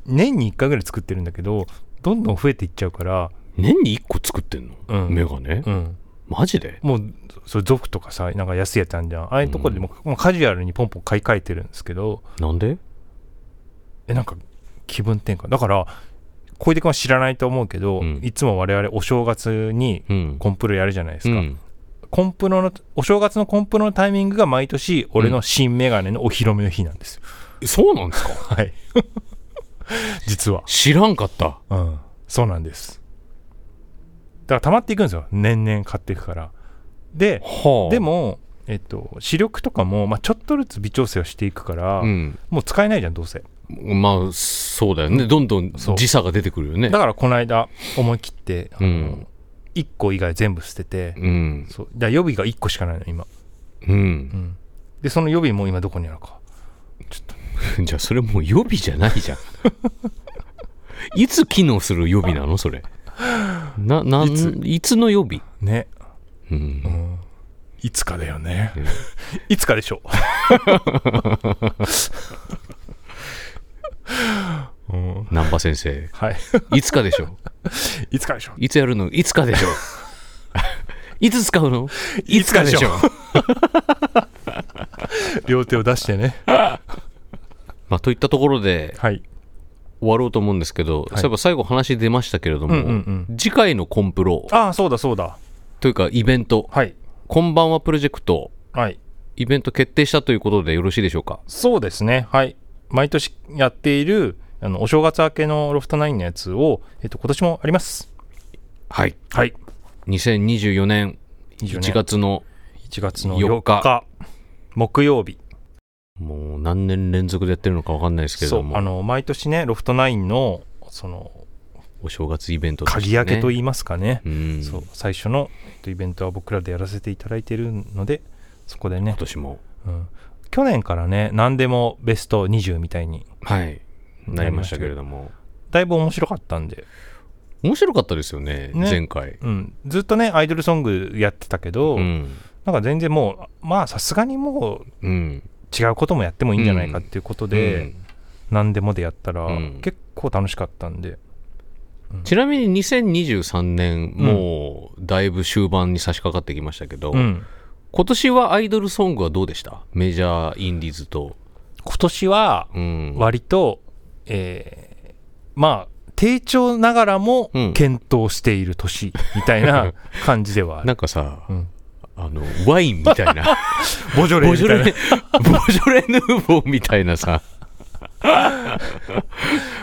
Speaker 2: 年に1回ぐらい作ってるんだけどどんどん増えていっちゃうから。
Speaker 1: 年に1個作ってんの、
Speaker 2: うん。
Speaker 1: メガネ？
Speaker 2: うん。
Speaker 1: マジで？
Speaker 2: もうそれ族とかさなんか安いやつあんじゃん。ああいうとこでも,、もうカジュアルにポンポン買い替えてるんですけど。
Speaker 1: なんで？
Speaker 2: えなんか気分転換。だから小出君は知らないと思うけど、
Speaker 1: うん。
Speaker 2: いつも我々お正月に
Speaker 1: うん。
Speaker 2: コンプロやるじゃないですか、
Speaker 1: うん。
Speaker 2: コンプロのお正月のコンプロのタイミングが毎年俺の新メガネのお披露目の日なんですよ、
Speaker 1: そうなんですか？
Speaker 2: はい。実は。
Speaker 1: 知らんかった。
Speaker 2: うん。そうなんです。だから溜まっていくんですよ。年々買っていくから。で
Speaker 1: はあ。
Speaker 2: でもえっと視力とかも、まあ、ちょっとずつ微調整をしていくから、
Speaker 1: うん。
Speaker 2: もう使えないじゃんどうせ
Speaker 1: まあそうだよね。どんどん時差が出てくるよね。
Speaker 2: だからこの間思い切ってあの、
Speaker 1: うん。
Speaker 2: 1個以外全部捨てて、
Speaker 1: うん。
Speaker 2: そう。だ予備が1個しかないの今、
Speaker 1: うん。
Speaker 2: うん、でその予備も今どこにあるか。ちょっと
Speaker 1: じゃあそれもう予備じゃないじゃん。いつ機能する予備なのそれ？ななん
Speaker 2: いつ？
Speaker 1: の予備？
Speaker 2: ね、
Speaker 1: う
Speaker 2: うんん、いつかだよね、
Speaker 1: うん。
Speaker 2: いつかでしょううん
Speaker 1: 南波先生。
Speaker 2: はい。
Speaker 1: いつかでしょ。
Speaker 2: いつかでしょ
Speaker 1: いつやるの？いつかでしょ。いつ使うの？いつかでしょ。
Speaker 2: 両手を出してね。
Speaker 1: まあ、といったところで
Speaker 2: はい。
Speaker 1: 終わろうと思うんですけど、そういえば最後話出ましたけれども、
Speaker 2: うんうん
Speaker 1: 次回のコンプロ
Speaker 2: ああ、そうだそうだ。
Speaker 1: というかイベント、
Speaker 2: はい。
Speaker 1: こんばんはプロジェクト、
Speaker 2: はい。
Speaker 1: イベント決定したということでよろしいでしょうか？
Speaker 2: そうですね。はい。毎年やっている、あの、お正月明けのロフトナインのやつを、えっと、今年もあります。
Speaker 1: はい。
Speaker 2: はい。
Speaker 1: 2024年
Speaker 2: 24
Speaker 1: 1月の
Speaker 2: 1月の
Speaker 1: 4
Speaker 2: 4
Speaker 1: 日
Speaker 2: 日、木曜日。
Speaker 1: もう何年連続でやってるのか分かんないですけれども、
Speaker 2: あの毎年ねロフトナインのその
Speaker 1: お正月イベントね。
Speaker 2: 鍵開けと言いますかね、
Speaker 1: うん、
Speaker 2: そう。最初のえっとイベントは僕らでやらせていただいているのでそこでね。
Speaker 1: 今、年も。
Speaker 2: うん去年からね何でもベスト20みたいに
Speaker 1: はい。なりましたけれども。
Speaker 2: だいぶ面白かったんで、
Speaker 1: 面白かったですよね
Speaker 2: ね。
Speaker 1: 前回。
Speaker 2: うん、ずっとねアイドルソングやってたけど、
Speaker 1: うん、
Speaker 2: なんか全然もうまあさすがにもう
Speaker 1: うん、
Speaker 2: 違うこともやってもいいんじゃないかっていうことで、
Speaker 1: うん。
Speaker 2: 何でもでやったら、
Speaker 1: うん。
Speaker 2: 結構楽しかったんで。
Speaker 1: ちなみに2023年もうだいぶ終盤に差し掛かってきましたけど、
Speaker 2: うん
Speaker 1: 今年はアイドルソングはどうでした？メジャーインディーズと、
Speaker 2: 今年は
Speaker 1: うん、
Speaker 2: 割と、えーまあ低調ながらも
Speaker 1: うん。
Speaker 2: 検討している年みたいな 感じではある、
Speaker 1: なんかさ、
Speaker 2: うん。
Speaker 1: あのワインみたいな。
Speaker 2: ボジョレーみたいな。
Speaker 1: ボジョレボジョレ・ヌーボーみたいなさ。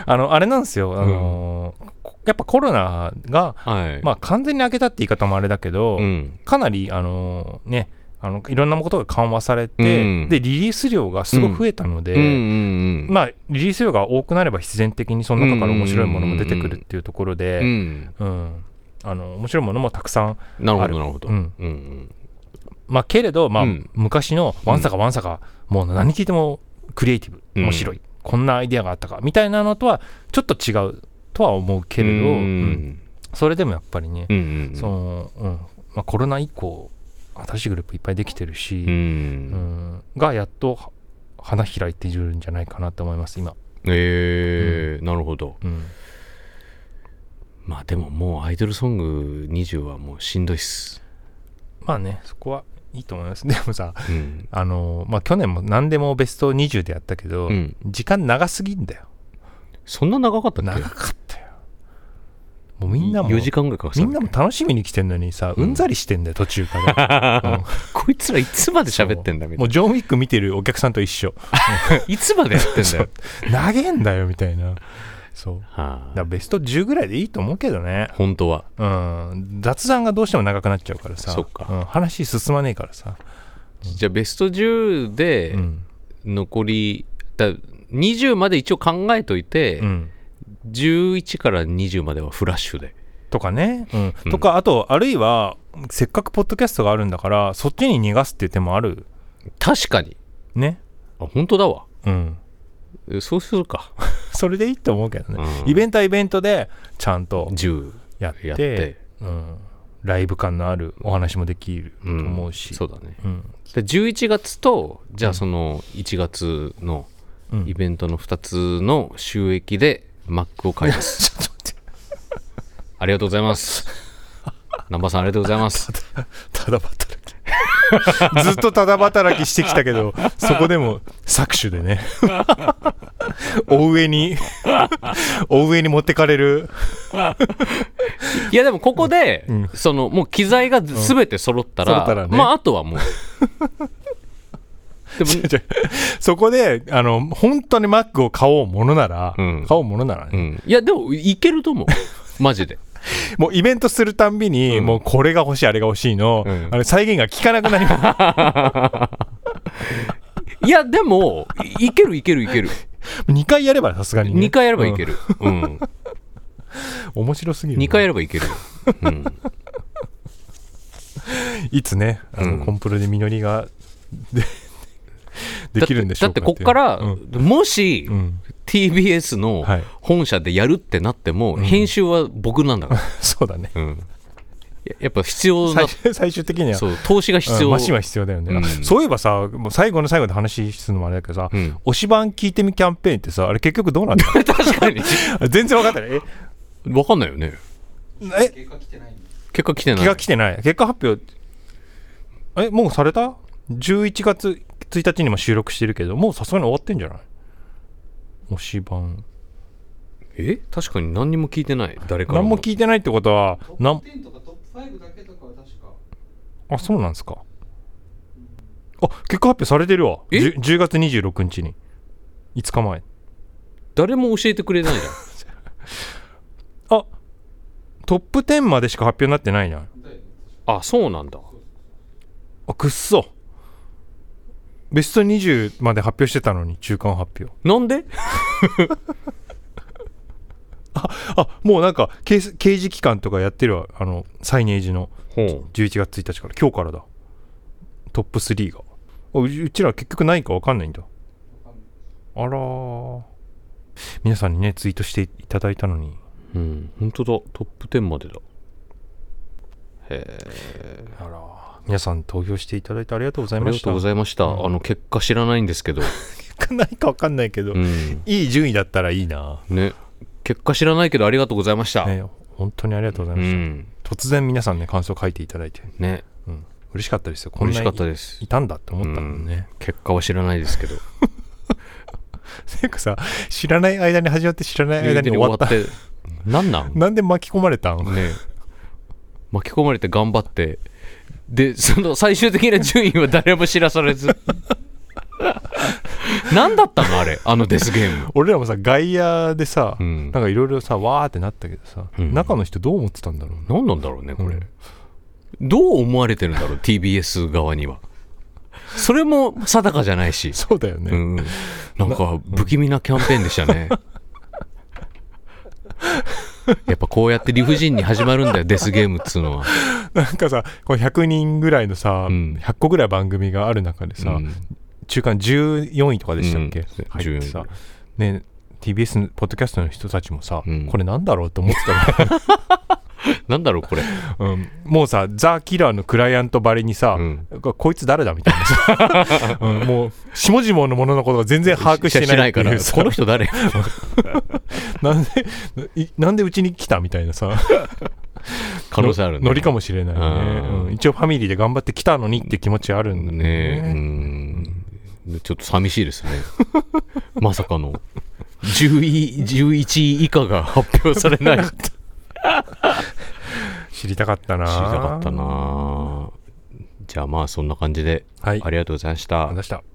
Speaker 2: あのあれなんですよ、あのーやっぱコロナが、
Speaker 1: はい。
Speaker 2: まあ、完全に開けたって言い方もあれだけど、
Speaker 1: うん。
Speaker 2: かなり、あのーねあのいろんなことが緩和されて、
Speaker 1: うん。
Speaker 2: でリリース量がすごい増えたので、
Speaker 1: うん。
Speaker 2: まあ、リリース量が多くなれば必然的にその中から面白いものも出てくるっていうところで、
Speaker 1: うん。
Speaker 2: うん。あの面白いものもたくさん
Speaker 1: なるほ
Speaker 2: ある
Speaker 1: どなるほど、
Speaker 2: うん。まあけれど、まあ
Speaker 1: うん。
Speaker 2: 昔のわんさかわんさか、もう何聞いてもクリエイティブ
Speaker 1: うん。
Speaker 2: 面白い、こんなアイデアがあったか。みたいなのとはちょっと違うとは思うけれど、それでもやっぱりね、
Speaker 1: うんうん。
Speaker 2: そのうん。まあ、コロナ以降新しいグループいっぱいできてるし、
Speaker 1: う
Speaker 2: うん。
Speaker 1: ん
Speaker 2: がやっとは花開いているんじゃないかなと思います今、
Speaker 1: えーなるほど。
Speaker 2: うん、
Speaker 1: まあでももうアイドルソング20はもうしんどいっす、
Speaker 2: まあねそこはいいと思います。でもさ
Speaker 1: うん。
Speaker 2: あのまあ去年も何でもベスト20でやったけど、
Speaker 1: うん、
Speaker 2: 時間長すぎんだよ。
Speaker 1: そんな長かったっ
Speaker 2: 長
Speaker 1: け
Speaker 2: かった。よもうみんなも
Speaker 1: 4時間ぐらいかか
Speaker 2: みんなも楽しみに来てんのにさ、うんざりしてんだよ、途中から。うん
Speaker 1: こいつらいつまで喋ってんだみたいう
Speaker 2: もジョン・ウィック見てるお客さんと一緒。
Speaker 1: な。いつまでやってんだよ。
Speaker 2: 投げんだよ、みたいな。そう。
Speaker 1: はあ、
Speaker 2: らベスト10ぐらいでいいと思うけどね。
Speaker 1: 本当は。
Speaker 2: うん。雑談がどうしても長くなっちゃうからさ。
Speaker 1: そっか
Speaker 2: うん話進まねえからさ。
Speaker 1: じゃあベスト10で
Speaker 2: うん。
Speaker 1: 残り、だ20まで一応考えといて、
Speaker 2: うん。
Speaker 1: 11から20まではフラッシュで。
Speaker 2: とかね。うん。
Speaker 1: うん
Speaker 2: とか、あと、あるいは、せっかくポッドキャストがあるんだから、そっちに逃がすっていう手もある？
Speaker 1: 確かに。
Speaker 2: ね。
Speaker 1: あ、本当だわ。
Speaker 2: うん。
Speaker 1: えそうするか。
Speaker 2: それでいいと思うけどね。
Speaker 1: うん
Speaker 2: イベントはイベントで、ちゃんと
Speaker 1: 10
Speaker 2: やって
Speaker 1: やって。
Speaker 2: うん、ライブ感のあるお話もできると
Speaker 1: うん
Speaker 2: 思うし、
Speaker 1: そうだね。
Speaker 2: うん
Speaker 1: で11月と、じゃあその1月の
Speaker 2: うん
Speaker 1: イベントの2つの収益で Mac を買います。
Speaker 2: ちょっと待って
Speaker 1: ありがとうございます。南波さんありがとうございます。
Speaker 2: ただ働き ずっとただ働きしてきたけどそこでも搾取でね お上にお上に持ってかれる
Speaker 1: いやでもここで、
Speaker 2: うん
Speaker 1: そのもう機材が全て揃ったら,、
Speaker 2: 揃ったらね
Speaker 1: まああとはもうでも
Speaker 2: そこであの本当に Mac を買おうものなら、
Speaker 1: うん。
Speaker 2: 買おうものならね、
Speaker 1: うん、いやでもいけると思う。マジで。
Speaker 2: もうイベントするたんびに、
Speaker 1: うん。
Speaker 2: もうこれが欲しいあれが欲しいの,、
Speaker 1: うん。
Speaker 2: あの再現が効かなくなります。
Speaker 1: いやでもいいけるいけるいける。
Speaker 2: 2回やればさすがに、ね、
Speaker 1: 2回やればいけ
Speaker 2: る、
Speaker 1: る、うん、
Speaker 2: うん。面白すぎる
Speaker 1: 2回やればいける。よ、うん、
Speaker 2: いつねあの、
Speaker 1: うん。
Speaker 2: コンプロで実りがでできるんでしょうか
Speaker 1: だってだってこっから、
Speaker 2: う。ん。
Speaker 1: もし、
Speaker 2: うん。
Speaker 1: TBS の
Speaker 2: はい。
Speaker 1: 本社でやるってなっても、
Speaker 2: うん。
Speaker 1: 編集は僕なんだから、
Speaker 2: そうだね。
Speaker 1: うん、ややっぱ必要な
Speaker 2: 最終最終的には
Speaker 1: そう投資が必要、
Speaker 2: うんマシンは必要だよね、
Speaker 1: うん。
Speaker 2: あそういえばさもう最後の最後で話するのもあれだけどさ、
Speaker 1: うん、
Speaker 2: 推し版聞いてみキャンペーンってさあれ結局どうなんだ
Speaker 1: 確かに。
Speaker 2: 全然分かってない。
Speaker 1: 分かんないよね。
Speaker 2: え？え
Speaker 3: 結果来てない
Speaker 1: 結果来てない。
Speaker 2: 気が来てない。結果発表。え？もうされた ?11 月1日にも収録してるけどもうさすがに終わってんじゃない？推し版
Speaker 1: え？確かに何にも聞いてない。誰から
Speaker 2: 何も聞いてないってことは
Speaker 3: ト
Speaker 2: なん
Speaker 3: ップ10とかトップ5だけとかは確か。
Speaker 2: あそうなんですか。あ結果発表されてるわ。
Speaker 1: え
Speaker 2: ？10, 10月26日に。5日前。
Speaker 1: 誰も教えてくれないじゃん。
Speaker 2: あトップ10までしか発表になってないな。
Speaker 3: だよね
Speaker 1: あそうなんだ。
Speaker 2: あくっそベスト20まで発表してたのに中間発表。
Speaker 1: なんで？
Speaker 2: あもうなんか刑刑事機関とかやってるわ。あのサイネージの。
Speaker 1: ほう。
Speaker 2: 11月1日から。今日からだ。トップ3が。あうちら結局何か分かんないんだ。あらー。皆さんにねツイートしていただいたのに。
Speaker 1: うん。本当だ。トップ10までだ。へえ
Speaker 2: あら皆さん投票していただいてありがとうございました。
Speaker 1: ありがとうございました、
Speaker 2: うん。
Speaker 1: あの結果知らないんですけど、
Speaker 2: 何か分かんないけど、
Speaker 1: うん。
Speaker 2: いい順位だったらいいな。
Speaker 1: ね。結果知らないけどありがとうございました、
Speaker 2: ね本当にありがとうござ
Speaker 1: う
Speaker 2: いました、
Speaker 1: ん。
Speaker 2: 突然皆さんね感想書いていただいて、
Speaker 1: ね。
Speaker 2: うん、嬉しかったですよ。こんな
Speaker 1: 嬉しかったです。
Speaker 2: いたんだって思ったもんね、
Speaker 1: 結果は知らないですけど。
Speaker 2: ていうかさ知らない間に始まって知らない間に終わった。
Speaker 1: て。なんなん？
Speaker 2: なんで巻き込まれたん？
Speaker 1: ね。巻き込まれて頑張ってでその最終的な順位は誰も知らされず。何だったのあれ？あのデスゲーム。
Speaker 2: 俺らもさ外野でさ、
Speaker 1: うん。
Speaker 2: なんかいろいろさわーってなったけどさ、
Speaker 1: うん。
Speaker 2: 中の人どう思ってたんだろう？ね
Speaker 1: 何なんだろうねこれ、
Speaker 2: うん。
Speaker 1: どう思われてるんだろう TBS 側には。それも定かじゃないし、
Speaker 2: そうだよね、
Speaker 1: うん、なんか不気味なキャンペーンでしたね やっぱこうやって理不尽に始まるんだよ デスゲームっつうのは、
Speaker 2: なんかさこう100人ぐらいのさ、
Speaker 1: うん。
Speaker 2: 100個ぐらい番組がある中でさ、
Speaker 1: うん。
Speaker 2: 中間14位とかでしたっけ、
Speaker 1: うん。
Speaker 2: 入ってさ。
Speaker 1: 14
Speaker 2: ね TBS のポッドキャストの人たちもさ、
Speaker 1: うん。
Speaker 2: これなんだろうって思ってたの、
Speaker 1: なんだろうこれ、
Speaker 2: うん、もうさザ・キラーのクライアントばりにさ、
Speaker 1: うん。
Speaker 2: ここいつ誰だみたいなさ、うんもう下々のもののことが全然把握してない
Speaker 1: から。この人誰？
Speaker 2: なんでいなんでうちに来たみたいなさ。
Speaker 1: 可能性あるね。
Speaker 2: ノリかもしれないね、
Speaker 1: うん。
Speaker 2: うん。一応ファミリーで頑張ってきたのにって気持ちあるんだ
Speaker 1: ね。え。うん。ちょっと寂しいですね。まさかの。10位11位以下が発表されない
Speaker 2: 知りたかったな。
Speaker 1: 知りたかったな。じゃあまあそんな感じで
Speaker 2: はい。
Speaker 1: ありがとうございました。
Speaker 2: ありがとうございました